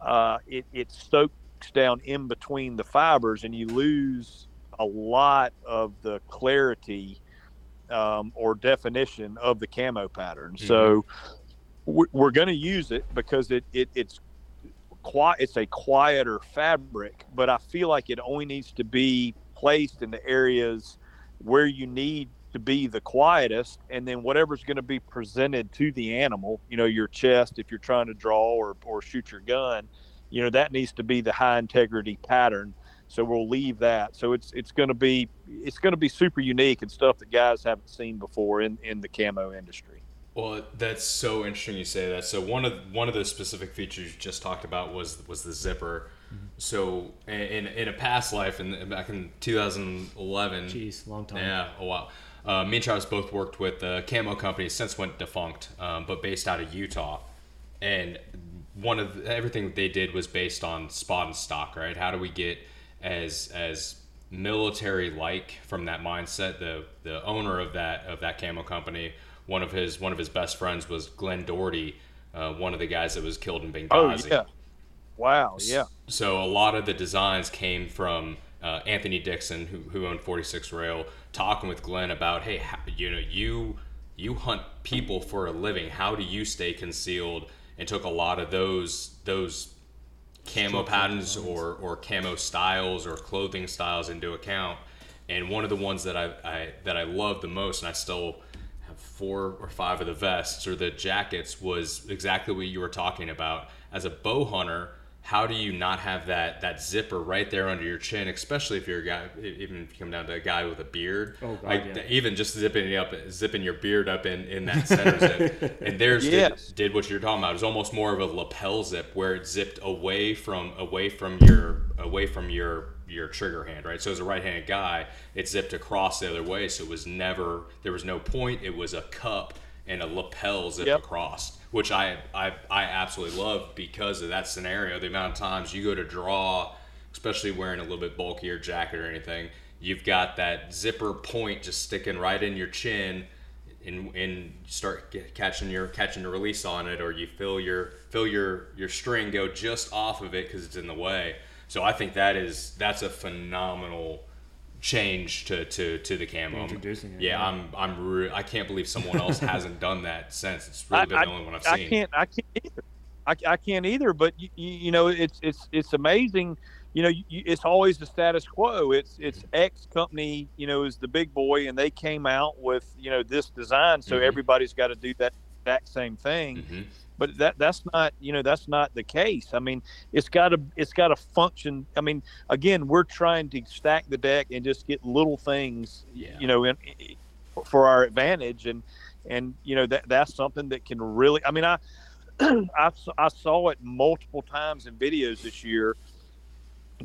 D: uh, it it soaks down in between the fibers, and you lose a lot of the clarity um, or definition of the camo pattern. So we- we're going to use it because it, it it's quiet. It's a quieter fabric, but I feel like it only needs to be placed in the areas where you need to be the quietest, and then whatever's going to be presented to the animal. You know, your chest if you're trying to draw or or shoot your gun. You know that needs to be the high integrity pattern. So we'll leave that. So it's it's going to be it's going to be super unique and stuff that guys haven't seen before in in the camo industry.
B: Well, that's so interesting you say that. So one of one of the specific features you just talked about was was the zipper. So in in a past life, and back in 2011,
A: Jeez, long time.
B: yeah, a while. Uh, me and Travis both worked with a camo company since went defunct, um, but based out of Utah. And one of the, everything they did was based on spot and stock, right? How do we get as as military like from that mindset? The the owner of that of that camo company, one of his one of his best friends was Glenn Doherty, uh, one of the guys that was killed in Benghazi.
D: Oh
B: Benghazi.
D: yeah, wow, yeah.
B: So a lot of the designs came from uh, Anthony Dixon, who, who owned 46 Rail, talking with Glenn about, hey, how, you know, you you hunt people for a living. How do you stay concealed? And took a lot of those those camo patterns or, or camo styles or clothing styles into account. And one of the ones that I, I that I love the most, and I still have four or five of the vests or the jackets, was exactly what you were talking about. As a bow hunter, how do you not have that that zipper right there under your chin, especially if you're a guy, even if you come down to a guy with a beard,
A: Oh, God,
B: like
A: yeah.
B: even just zipping it up, zipping your beard up in, in that center zip. <laughs> And theirs
D: Yes.
B: did, did what you're talking about. It was almost more of a lapel zip where it zipped away from away from your away from your your trigger hand, right? So as a right-handed guy, it zipped across the other way, so it was never there was no point. It was a cup and a lapel zip
D: Yep.
B: across, which I, I I absolutely love because of that scenario. The amount of times you go to draw, especially wearing a little bit bulkier jacket or anything, you've got that zipper point just sticking right in your chin, and and start get, catching your catching the release on it, or you feel your feel your your string go just off of it because it's in the way. So I think that is that's a phenomenal change to, to, to the camo.
A: Introducing it,
B: Yeah,
A: yeah.
B: I'm I'm re- I can't believe someone else <laughs> hasn't done that since. It's really been
D: I,
B: the only one I've
D: I
B: seen.
D: can't. I can't either. I, I can't either. But you, you know, it's it's it's amazing. You know, you, it's always the status quo. It's it's X company. You know, is the big boy, and they came out with you know this design, so
B: Mhm.
D: everybody's got to do that exact same thing.
B: Mhm.
D: But that that's not you know that's not the case. I mean, it's got to it's got to function. I mean, again, we're trying to stack the deck and just get little things.
B: Yeah.
D: You know, in, for our advantage and and you know that that's something that can really i mean I—I <clears throat> saw it multiple times in videos this year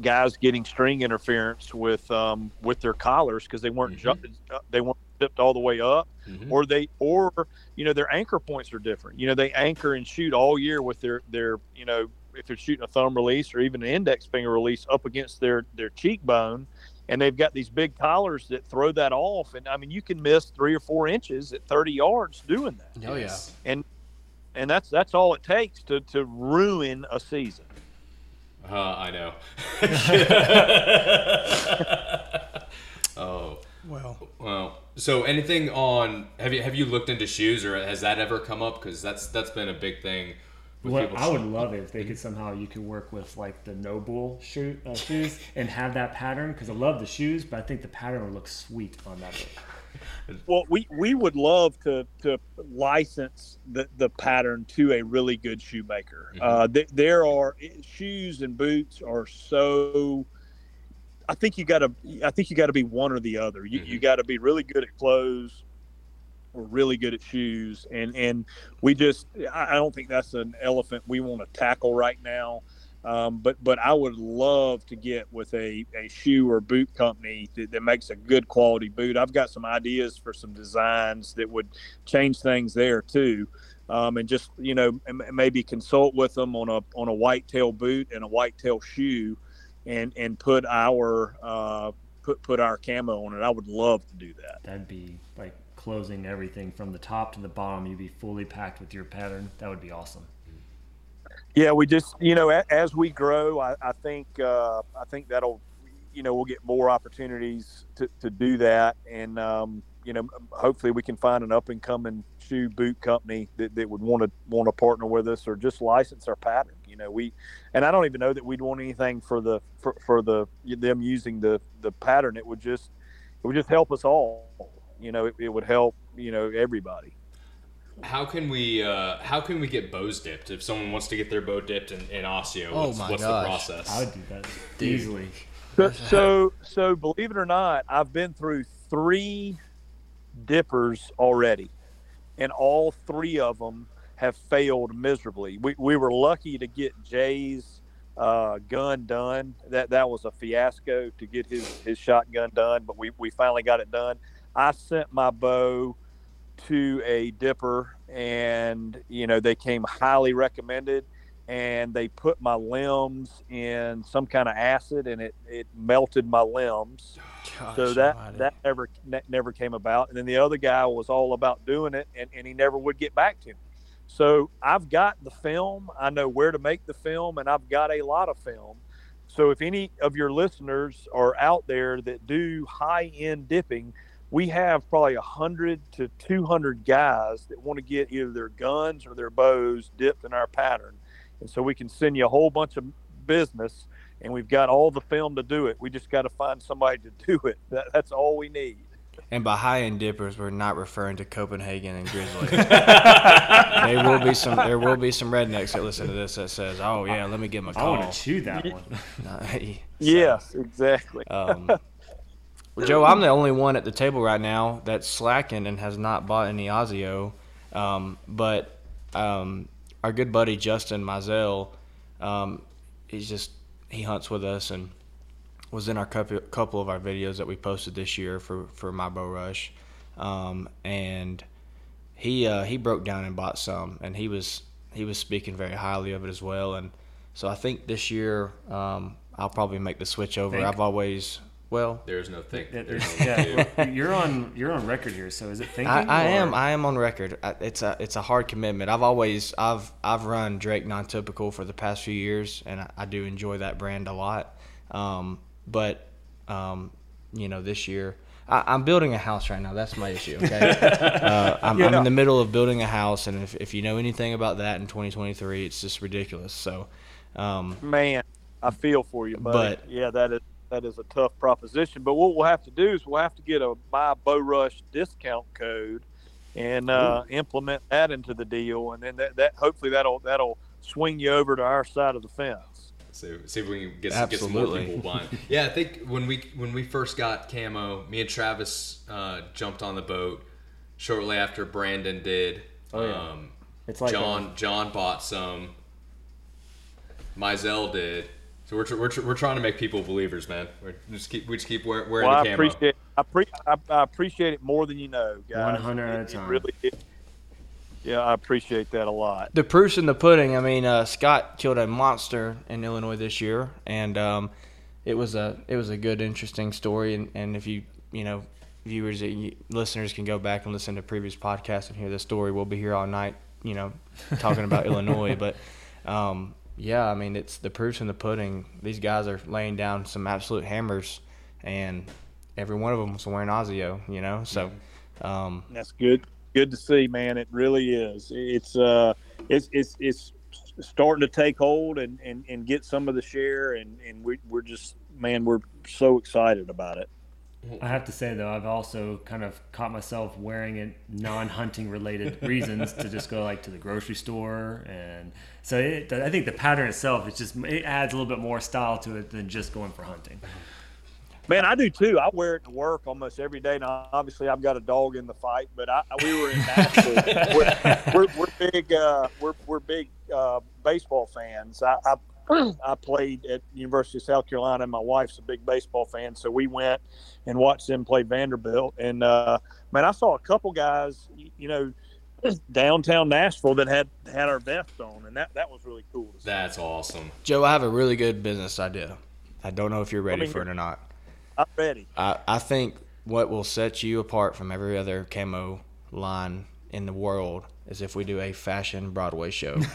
D: guys getting string interference with um with their collars because they weren't
B: Mhm.
D: jumped they weren't zipped all the way up
B: Mhm.
D: or they or you know their anchor points are different you know they anchor and shoot all year with their their you know if they're shooting a thumb release or even an index finger release up against their their cheekbone and they've got these big collars that throw that off and i mean you can miss three or four inches at 30 yards doing that
C: Oh yeah.
B: Yes.
D: and that's that's all it takes to to ruin a season
B: Uh, I know. <laughs> <laughs> oh
C: Well,
B: well. So anything on? Have you have you looked into shoes, or has that ever come up? Because that's that's been a big thing. With
A: What
B: people
A: I would love it if they could somehow you could work with like the Nobull shoe, uh, <laughs> shoes and have that pattern because I love the shoes, but I think the pattern would look sweet on that.
D: well we we would love to to license the the pattern to a really good shoemaker
B: Mhm.
D: uh th- there are shoes and boots are so i think you gotta i think you gotta be one or the other. You, you gotta be really good at clothes or really good at shoes. And and we just i don't think that's an elephant we want to tackle right now. Um, but but I would love to get with a, a shoe or boot company that, that makes a good quality boot. I've got some ideas for some designs that would change things there too, um, and just you know m- maybe consult with them on a on a whitetail boot and a whitetail shoe, and and put our uh, put put our camo on it. I would love to do that.
A: That'd be like closing everything from the top to the bottom. You'd be fully packed with your pattern. That would be awesome.
D: Yeah, we just you know a, as we grow, I, I think uh, I think that'll you know we'll get more opportunities to, to do that, and um, you know hopefully we can find an up and coming shoe boot company that, that would want to want to partner with us or just license our pattern. You know we, and I don't even know that we'd want anything for the for, for the them using the the pattern. It would just it would just help us all. You know it, it would help you know everybody.
B: How can we uh, how can we get bows dipped if someone wants to get their bow dipped in, in ASIO?
C: Oh
B: What's,
C: my
B: what's
C: gosh.
B: the process?
A: I would do that
C: Dude.
A: easily.
D: So, so, so believe it or not, I've been through three dippers already, and all three of them have failed miserably. We, we were lucky to get Jay's uh, gun done. That that was a fiasco to get his his shotgun done, but we we finally got it done. I sent my bow to a dipper, and you know they came highly recommended and they put my limbs in some kind of acid and it, it melted my limbs so that
C: almighty.
D: that never ne- never came about and then the other guy was all about doing it and, and he never would get back to me so i've got the film i know where to make the film and i've got a lot of film. So if any of your listeners are out there that do high end dipping we have probably 100 to 200 guys that want to get either their guns or their bows dipped in our pattern. And so we can send you a whole bunch of business and we've got all the film to do it. We just got to find somebody to <laughs> do it. That, that's all we need
C: And by high end dippers, we're not referring to Copenhagen and Grizzly. <laughs> there will be some. There will be some rednecks that listen to this that says, "Oh yeah, let me give him a
A: I
C: call."
A: want to chew that one. <laughs>
C: Nah, <laughs>
D: yes exactly
C: um, well, Joe, I'm the only one at the table right now that's slacking and has not bought any ASIO. Um, but um, our good buddy Justin Mizell, um, he's just he hunts with us and was in our couple, couple of our videos that we posted this year for for my bow rush, um, and he uh, he broke down and bought some, and he was he was speaking very highly of it as well, and so I think this year um, I'll probably make the switch over.
A: Think?
C: I've always well.
B: There's no thing.
A: Yeah,
B: There's
A: there's-
B: no
A: yeah, <laughs> you're on you're on record here. So is it thinking?
C: I, I am I am on record. It's a it's a hard commitment. I've always I've I've run Drake non-typical for the past few years, and I, I do enjoy that brand a lot. Um, but um, you know, this year I, am building a house right now. That's my issue. Okay, <laughs> uh, I'm, yeah. I'm, in the middle of building a house, and if, if you know anything about that in 2023, it's just ridiculous. So, um,
D: man, I feel for you, buddy. but yeah, that is that is a tough proposition. But what we'll have to do is we'll have to get a buy Bow Rush discount code and uh, implement that into the deal, and then that, that hopefully that'll that'll swing you over to our side of the fence.
B: See, see if we can get some, get some more people <laughs> buying. yeah, I think when we when we first got camo, me and Travis uh, jumped on the boat shortly after Brandon did. Oh yeah. Um, it's like John a, John bought some. Mizell did. So we're, we're, we're trying to make people believers, man. We're just keep we just keep wearing, wearing well, the camo.
D: I appreciate I, pre- I, I, appreciate it more than you know, guys.
A: One hundred at a time.
D: Really, it, yeah, I appreciate that a lot.
C: The proof's in the pudding. I mean, uh, Scott killed a monster in Illinois this year, and um, it was a it was a good, interesting story. And, and if you you know viewers, listeners can go back and listen to previous podcasts and hear the story. We'll be here all night, you know, talking about <laughs> Illinois, but. Um, yeah, I mean it's the proof's in the pudding. These guys are laying down some absolute hammers, and every one of them was wearing ASIO. You know, so um,
D: that's good. Good to see, man. It really is. It's uh, it's it's it's starting to take hold and, and, and get some of the share, and and we we're just man, we're so excited about it.
A: I have to say though, I've also kind of caught myself wearing it non-hunting related <laughs> reasons to just go like to the grocery store, and so it, I think the pattern itself is just it adds a little bit more style to it than just going for hunting.
D: Man, I do too. I wear it to work almost every day. Now, obviously, I've got a dog in the fight, but I, we were in Nashville. we're, we're, we're, big. Uh, we're we're big uh, baseball fans. I, I I played at University of South Carolina. And my wife's a big baseball fan, so we went and watched them play Vanderbilt. And uh, man, I saw a couple guys, you know, downtown Nashville that had had our vest on, and that that was really cool.
B: That's awesome,
C: Joe. I have a really good business idea. I don't know if you're ready I mean, for it or not.
D: I'm ready.
C: I, I think what will set you apart from every other camo line in the world is if we do a fashion Broadway show. <laughs>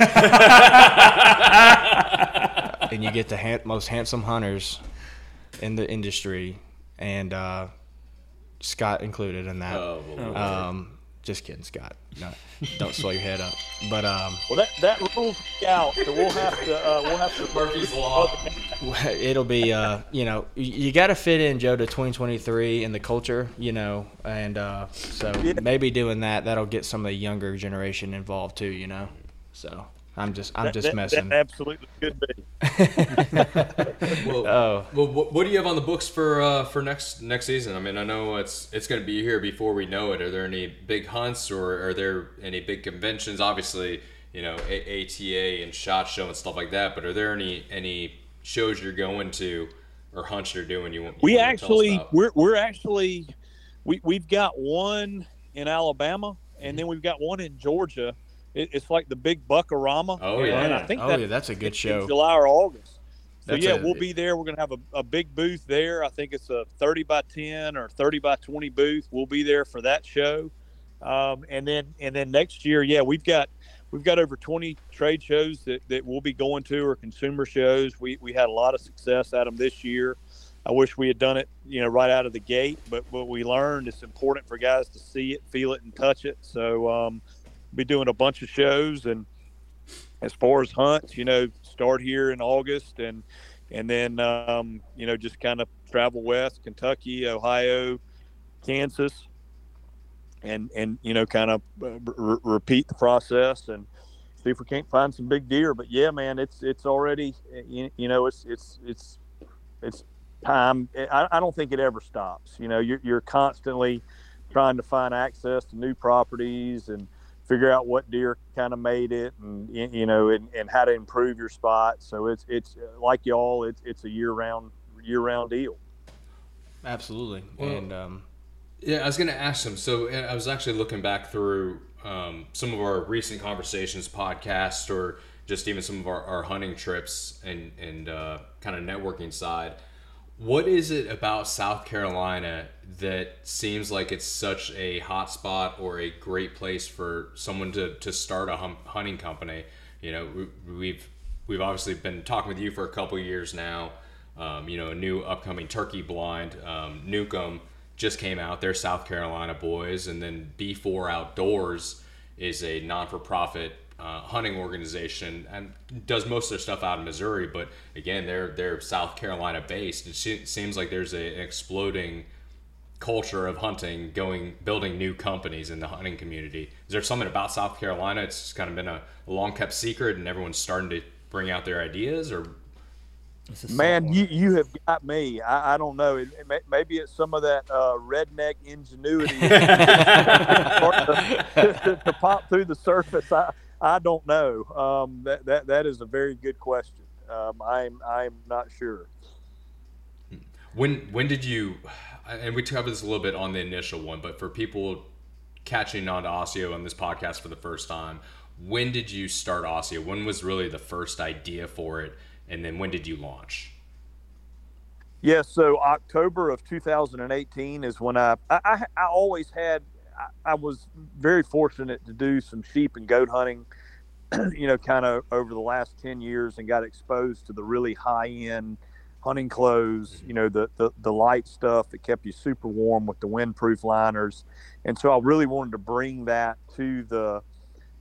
C: and you get the ha- most handsome hunters in the industry, and uh, Scott included in that. Oh, um, just kidding, Scott. No, don't swell your head up. But um,
D: well, that that rules out. So we'll have to uh, we'll have to
B: Murphy's law.
C: It'll be uh, you know you, you got to fit in Joe to 2023 in the culture, you know, and uh, so yeah. maybe doing that that'll get some of the younger generation involved too, you know. So I'm just I'm
D: that,
C: just
D: that,
C: messing.
D: That absolutely could be. <laughs> <laughs>
B: well, oh. well, what, do you have on the books for uh, for next next season? I mean, I know it's it's going to be here before we know it. Are there any big hunts or are there any big conventions? Obviously, you know, A- ATA and Shot Show and stuff like that. But are there any any shows you're going to or hunts you're doing? You, you
D: we actually we're we're actually we we've got one in Alabama and then we've got one in Georgia it, it's like the big Buckarama.
B: Oh yeah,
C: and I think oh, that, yeah, that's a good show.
D: July or August. So that's yeah, a, we'll be there. We're gonna have a, a big booth there. I think it's a 30 by 10 or 30 by 20 booth. We'll be there for that show. Um, and then and then next year, yeah, we've got we've got over 20 trade shows that, that we'll be going to or consumer shows. We we had a lot of success at them this year. I wish we had done it, you know, right out of the gate. But what we learned, it's important for guys to see it, feel it, and touch it. So um, be doing a bunch of shows and as far as hunts you know start here in august and and then um, you know just kind of travel west kentucky ohio kansas and and you know kind of uh, repeat the process and see if we can't find some big deer. But yeah man it's it's already you, you know it's it's it's it's time. I, I don't think it ever stops. You know you're, you're constantly trying to find access to new properties and figure out what deer kind of made it and you know and, and how to improve your spot. So it's it's uh, like y'all it's it's a year round year round deal.
C: Absolutely. Well, and um,
B: yeah i was going to ask them so i was actually looking back through um, some of our recent conversations podcasts or just even some of our, our hunting trips and and uh, kind of networking side what is it about South Carolina that seems like it's such a hot spot or a great place for someone to, to start a hum, hunting company? You know, we, have we've obviously been talking with you for a couple years now. Um, you know, a new upcoming turkey blind, um, Newcomb, just came out. They're South Carolina boys, and then B4 Outdoors is a non-for-profit uh, hunting organization and does most of their stuff out in Missouri. But again, they're they're South Carolina based. It seems like there's a, an exploding culture of hunting going building new companies in the hunting community. Is there something about south carolina? It's kind of been a, a long kept secret and everyone's starting to bring out their ideas or?
D: Man you, you have got me. I, I don't know. It, it may, maybe it's some of that uh, redneck ingenuity <laughs> <laughs> to, to, to, pop through the surface. I, I don't know um, that, that, that is a very good question um, i'm i'm not sure
B: when when did you and we covered this a little bit on the initial one, but for people catching on to ASIO on this podcast for the first time, when did you start ASIO? When was really the first idea for it, and then when did you launch?
D: Yeah, so October of 2018 is when I I, I always had I, was very fortunate to do some sheep and goat hunting, <clears throat> you know, kind of over the last 10 years, and got exposed to the really high end hunting clothes, you know, the, the, the light stuff that kept you super warm with the windproof liners. And so I really wanted to bring that to the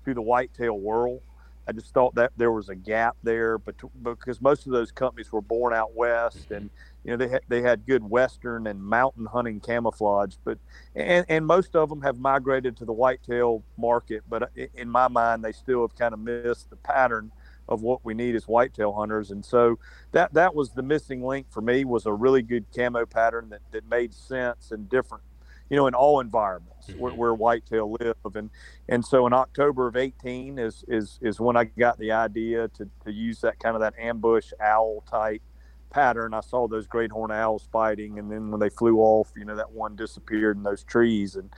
D: to the whitetail world. I just thought that there was a gap there, but because most of those companies were born out west, and you know they had they had good western and mountain hunting camouflage, but and and most of them have migrated to the whitetail market. But uh, in my mind, they still have kind of missed the pattern of what we need as whitetail hunters. And so that that was the missing link for me was a really good camo pattern that, that made sense and different, you know, in all environments mm-hmm. where, where whitetail live. And and so in October of 18 is is is when I got the idea to, to use that kind of that ambush owl type pattern. I saw those great horn owls fighting, and then when they flew off, you know, that one disappeared in those trees, and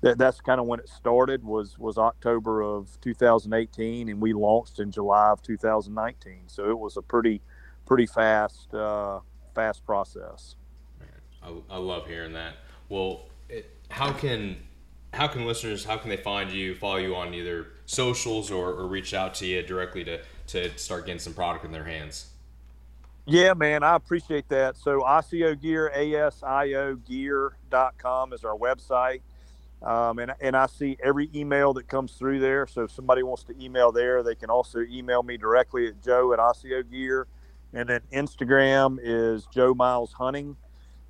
D: that, that's kind of when it started was was October of 2018, and we launched in July of 2019. So it was a pretty pretty fast uh, fast process.
B: I, I love hearing that. Well, how can how can listeners how can they find you follow you on either socials or, or reach out to you directly to to start getting some product in their hands?
D: Yeah, man, I appreciate that. So ASIO Gear, A-S-I-O gear.com is our website. Um, and, and I see every email that comes through there. So if somebody wants to email there, they can also email me directly at joe at ASIO Gear. And then Instagram is Joe Miles Hunting.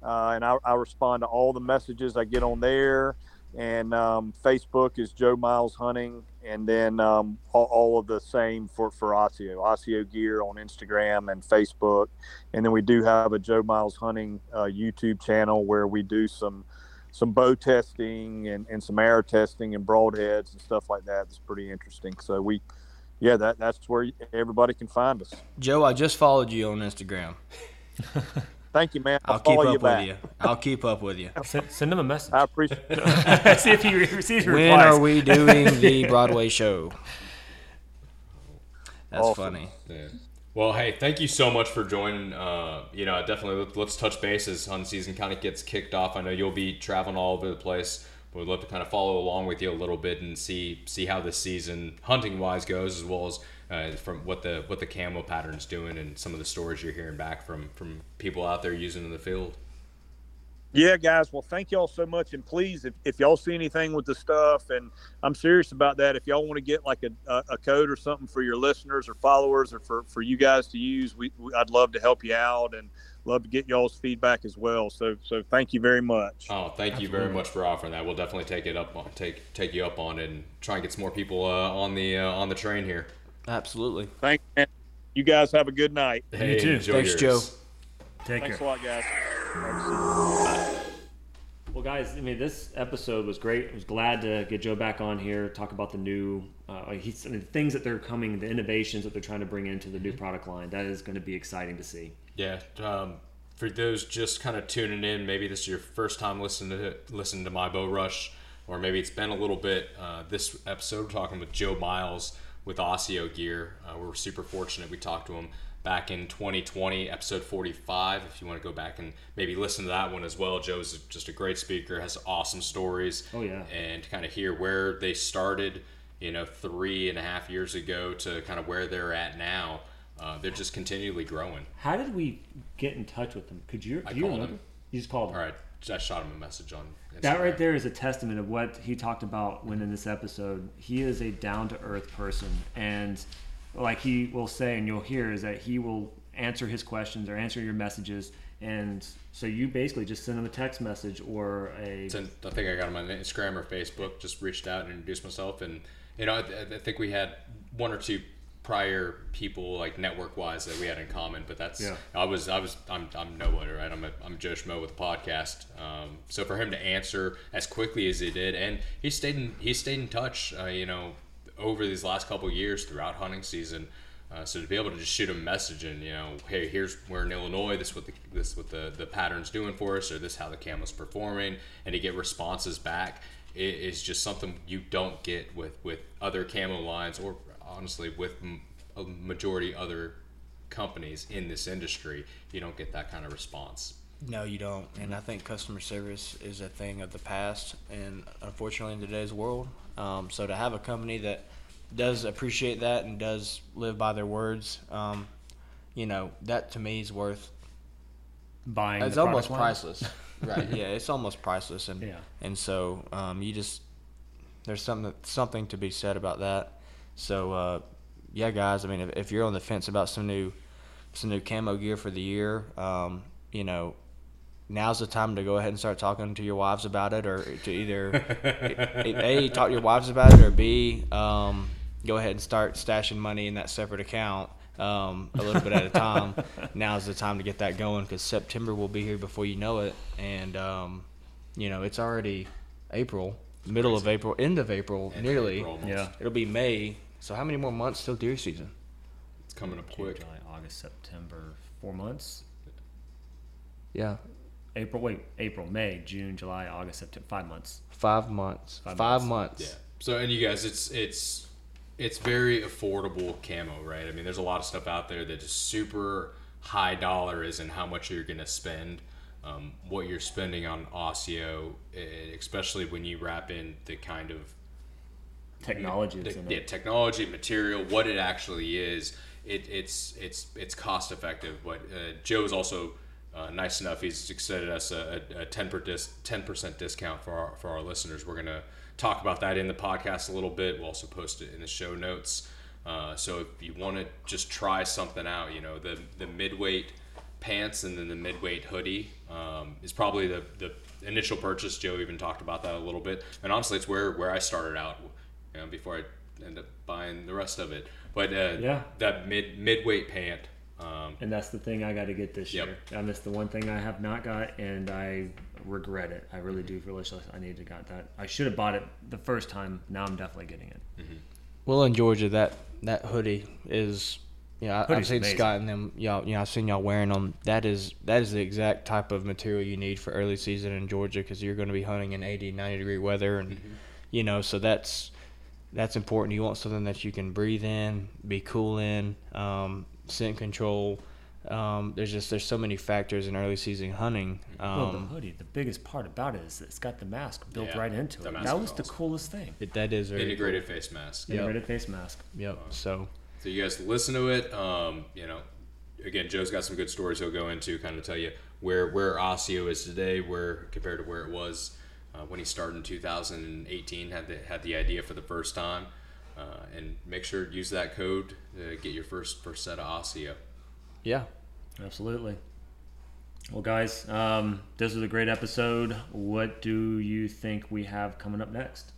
D: Uh, and I, I, respond to all the messages I get on there. And um, Facebook is Joe Miles Hunting. And then um, all, all, of the same for, for ASIO, ASIO Gear on Instagram and Facebook. And then we do have a Joe Miles Hunting uh, YouTube channel where we do some – some bow testing and, and some arrow testing and broadheads and stuff like that. It's pretty interesting. So we, yeah, that that's where everybody can find us.
C: Joe, I just followed you on Instagram. <laughs>
D: Thank you, man.
C: I'll, I'll keep up you with back. you. I'll keep up with you. <laughs>
A: Send, send him a message.
D: I appreciate it. <laughs>
A: See if he receives your
C: When
A: replies.
C: are we doing the <laughs> Broadway show? That's awesome. funny.
B: Yeah. Well, hey, thank you so much for joining. Uh, you know, definitely let's touch bases on season kind of gets kicked off. I know you'll be traveling all over the place. But we'd love to kind of follow along with you a little bit and see see how this season hunting wise goes, as well as uh, from what the what the camo pattern's doing and some of the stories you're hearing back from from people out there using in the field.
D: Yeah, guys. Well, thank y'all so much. And please, if, if y'all see anything with the stuff, and I'm serious about that, if y'all want to get like a, a, code or something for your listeners or followers or for, for you guys to use, we, we, I'd love to help you out and love to get y'all's feedback as well. So, so thank you very much.
B: Oh, thank Absolutely. you very much for offering that. We'll definitely take it up on, take, take you up on it and try and get some more people uh, on the, uh, on the train here.
C: Absolutely.
D: Thank you. You guys have a good night.
B: Hey,
C: you too. Thanks, yours. Joe.
A: Take
D: Thanks
A: care.
D: Thanks a lot, guys.
A: Well, guys, I mean, this episode was great. I was glad to get Joe back on here, talk about the new uh, he's, I mean, things that they're coming, the innovations that they're trying to bring into the new mm-hmm. product line. That is going to be exciting to see.
B: Yeah. Um, for those just kind of tuning in, maybe this is your first time listening to listening to my bow rush, or maybe it's been a little bit. Uh, this episode, we're talking with Joe Miles with ASIO Gear. Uh, we're super fortunate. We talked to him back in 2020, episode 45. If you want to go back and maybe listen to that one as well, Joe's just a great speaker, has awesome stories.
A: Oh yeah,
B: and kind of hear where they started, you know, three and a half years ago to kind of where they're at now. Uh, they're just continually growing.
A: How did we get in touch with them? Could you?
B: I
A: you
B: remember?
A: You just called them.
B: All right. I shot him a message on.
A: That right there is a testament of what he talked about when in this episode. He is a down to earth person, and like he will say, and you'll hear, is that he will answer his questions or answer your messages, and so you basically just send him a text message or a.
B: I think I got him on Instagram or Facebook. Just reached out and introduced myself, and you know, I, I think we had one or two prior people like network wise that we had in common. But that's
A: Yeah.
B: I was I was I'm I'm nobody right. I'm a, I'm Joe Schmo with a podcast. Um, so for him to answer as quickly as he did, and he stayed in he stayed in touch. Uh, you know, over these last couple of years throughout hunting season. Uh, so to be able to just shoot a message and you know, hey, here's we're in Illinois. This is what the this is what the the pattern's doing for us, or this is how the camel's performing, and to get responses back is just something you don't get with with other camo lines, or honestly with a majority other companies in this industry. You don't get that kind of response.
C: No, you don't. And I think customer service is a thing of the past, and unfortunately in today's world. Um, so to have a company that does appreciate that and does live by their words, um, you know, that to me is worth.
A: buying.
C: It's
A: the
C: almost
A: line.
C: priceless, <laughs> right? Yeah, it's almost priceless, and
A: Yeah.
C: and so um, you just there's something something to be said about that. So uh, yeah, guys. I mean, if, if you're on the fence about some new some new camo gear for the year, um, you know, now's the time to go ahead and start talking to your wives about it, or to either <laughs> a talk to your wives about it, or b um, go ahead and start stashing money in that separate account. Um, a little bit at a time. <laughs> Now's the time to get that going because September will be here before you know it, and um, you know it's already April, middle of April, end of April,
B: And
C: nearly.
B: April.
A: Yeah.
C: It'll be May. So how many more months till deer season?
B: It's coming up quick.
A: July, August, September, four months.
C: Yeah,
A: April, wait, April, May, June, July, August, September, five months.
C: five months.
A: Five
C: Five,
A: months.
C: months.
B: Yeah. So and you guys, it's it's it's very affordable camo, right? I mean, there's a lot of stuff out there that is super high dollar is in how much you're gonna spend. Um, what you're spending on ASIO, eh, especially when you wrap in the kind of
A: Technology
B: the- yeah, technology, material, what it actually is. It, it's it's it's cost effective. But uh, Joe's also uh, nice enough. He's extended us a, a, a 10 per dis, 10% discount for our for our listeners. We're gonna talk about that in the podcast a little bit. We'll also post it in the show notes. Uh, so if you want to just try something out, you know the the midweight pants and then the midweight hoodie um, is probably the, the initial purchase. Joe even talked about that a little bit, and honestly, it's where where I started out. You know, before I end up buying the rest of it, but uh,
A: Yeah.
B: that mid midweight pant. Um,
A: And that's the thing I got to get this
B: Yep.
A: year. And that's the one thing I have not got, and I regret it. I really do feel like I need to got that. I should have bought it the first time. Now I'm definitely getting it.
C: Well, in Georgia, that that hoodie is, you know, I, I've seen
A: amazing.
C: Scott and them, y'all, you know, I've seen y'all wearing them. That is that is the exact type of material you need for early season in Georgia because you're going to be hunting in 80, 90 degree weather, and you know, so that's that's important. You want something that you can breathe in, be cool in, um, scent control. Um, there's just there's so many factors in early season hunting.
A: well, the
C: Um,
A: hoodie, the biggest part about it is that it's got the mask built
B: Yeah,
A: right into it.
B: mask
A: That
B: is
A: was the coolest thing.
C: it, that is very
B: integrated face mask.
C: Yep.
A: Integrated face mask.
C: Cool. Yep. So
B: So you guys listen to it. Um, you know, again, Joe's got some good stories he'll go into, kind of tell you where where ASIO is today, where compared to where it was uh, when he started in 2018, had the had the idea for the first time, uh, and make sure to use that code to get your first first set of ASIO.
C: yeah,
A: Absolutely. Well, guys, um, this was a great episode. What do you think we have coming up next?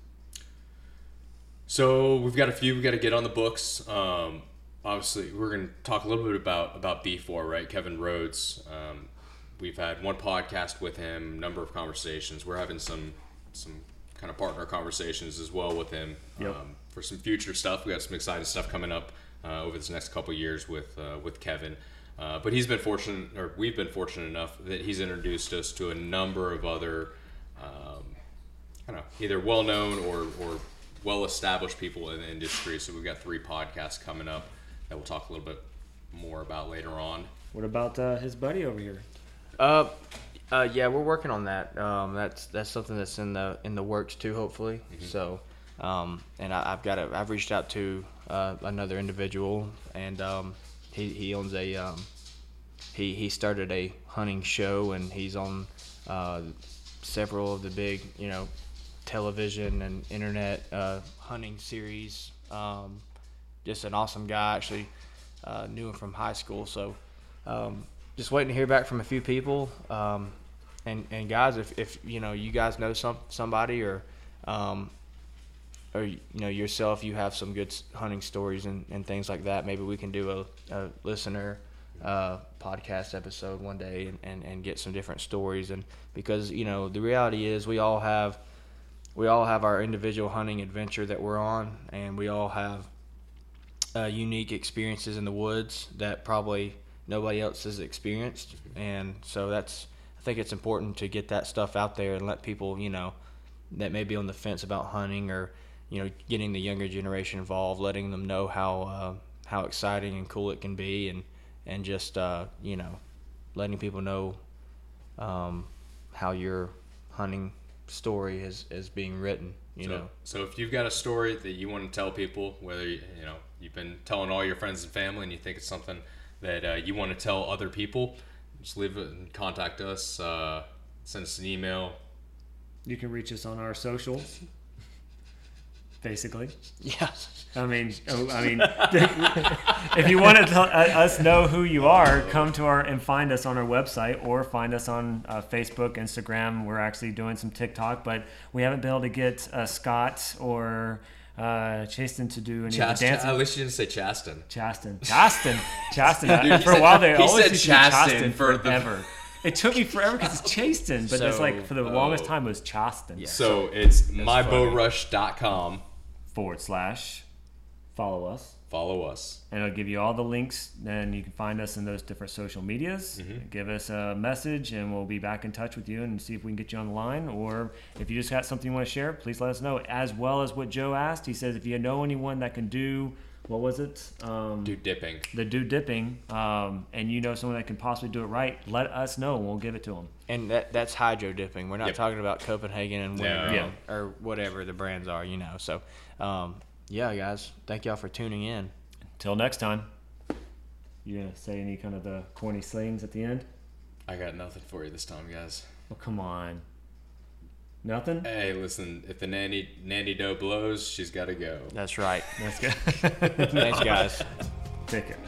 B: So we've got a few we got to get on the books. Um, obviously, we're going to talk a little bit about about B4, right? Kevin Rhodes. Um, we've had one podcast with him, number of conversations. We're having some some kind of partner conversations as well with him
A: Yep.
B: um, for some future stuff. We got some exciting stuff coming up uh, over this next couple years with uh, with Kevin. Uh, but he's been fortunate, or we've been fortunate enough that he's introduced us to a number of other um, I don't know, either well known or, or well established people in the industry. So we've got three podcasts coming up that we'll talk a little bit more about later on.
A: What about uh, his buddy over here?
C: Uh, uh, yeah, we're working on that. Um, that's that's something that's in the in the works too. Hopefully, so. Um, and I, I've got a, I've reached out to uh, another individual, and um, he he owns a um, he he started a hunting show, and he's on uh, several of the big, you know, television and internet uh, hunting series. Um, just an awesome guy. Actually, uh, knew him from high school. So, um, just waiting to hear back from a few people. Um, and and guys, if, if you know you guys know some somebody or um, or you know yourself, you have some good hunting stories and, and things like that. Maybe we can do a, a listener uh, podcast episode one day and, and, and get some different stories. And because you know the reality is we all have we all have our individual hunting adventure that we're on, and we all have uh, unique experiences in the woods that probably nobody else has experienced. And so that's I think it's important to get that stuff out there and let people you know that may be on the fence about hunting or you know getting the younger generation involved, letting them know how uh, how exciting and cool it can be, and and just uh, you know letting people know um, how your hunting story is is being written. You
B: so,
C: know.
B: So if you've got a story that you want to tell people, whether you, you know you've been telling all your friends and family, and you think it's something that uh, you want to tell other people, just leave it and contact us. Uh, send us an email.
A: You can reach us on our socials. Basically,
C: Yeah.
A: I mean, oh, I mean, <laughs> if you want to tell uh, us know who you are, come to our and find us on our website or find us on uh, Facebook, Instagram. We're actually doing some TikTok, but we haven't been able to get uh, Scott or uh, Chasten to do any of the
B: Chaston.
A: dancing.
B: At least you didn't say Chaston.
A: Chasten, Chasten, Chasten.
B: Dude, <laughs> he
A: for a while there,
B: he
A: always
B: said
A: used to do
B: Chasten
A: Chasten
B: for the-
A: forever. <laughs> It took me forever because it's Chasten, but it's like for the longest
B: oh.
A: time it was Chasten.
C: Yeah.
B: So it's mybowrush.com.
A: Forward slash, follow us.
B: Follow us.
A: and it'll give you all the links. And you can find us in those different social medias. Give us a message, and we'll be back in touch with you and see if we can get you on the line. Or if you just got something you want to share, please let us know. As well as what Joe asked, he says if you know anyone that can do what was it? Um,
B: Do dipping.
A: the do dipping, um, and you know someone that can possibly do it right, let us know and we'll give it to them.
C: And that that's hydro dipping. We're not
B: Yep.
C: talking about Copenhagen and
B: No.
C: Wintergreen
A: Yeah.
C: or whatever the brands are, you know. So, um, yeah, guys, thank y'all for tuning in.
A: Till next time. You gonna say any kind of the corny slings at the end?
B: I got nothing for you this time, guys.
A: Oh come on. Nothing.
B: Hey, listen, if the nanny nanny doe blows, she's got to go.
C: That's right.
A: That's good. <laughs>
C: Thanks, guys.
A: Take care.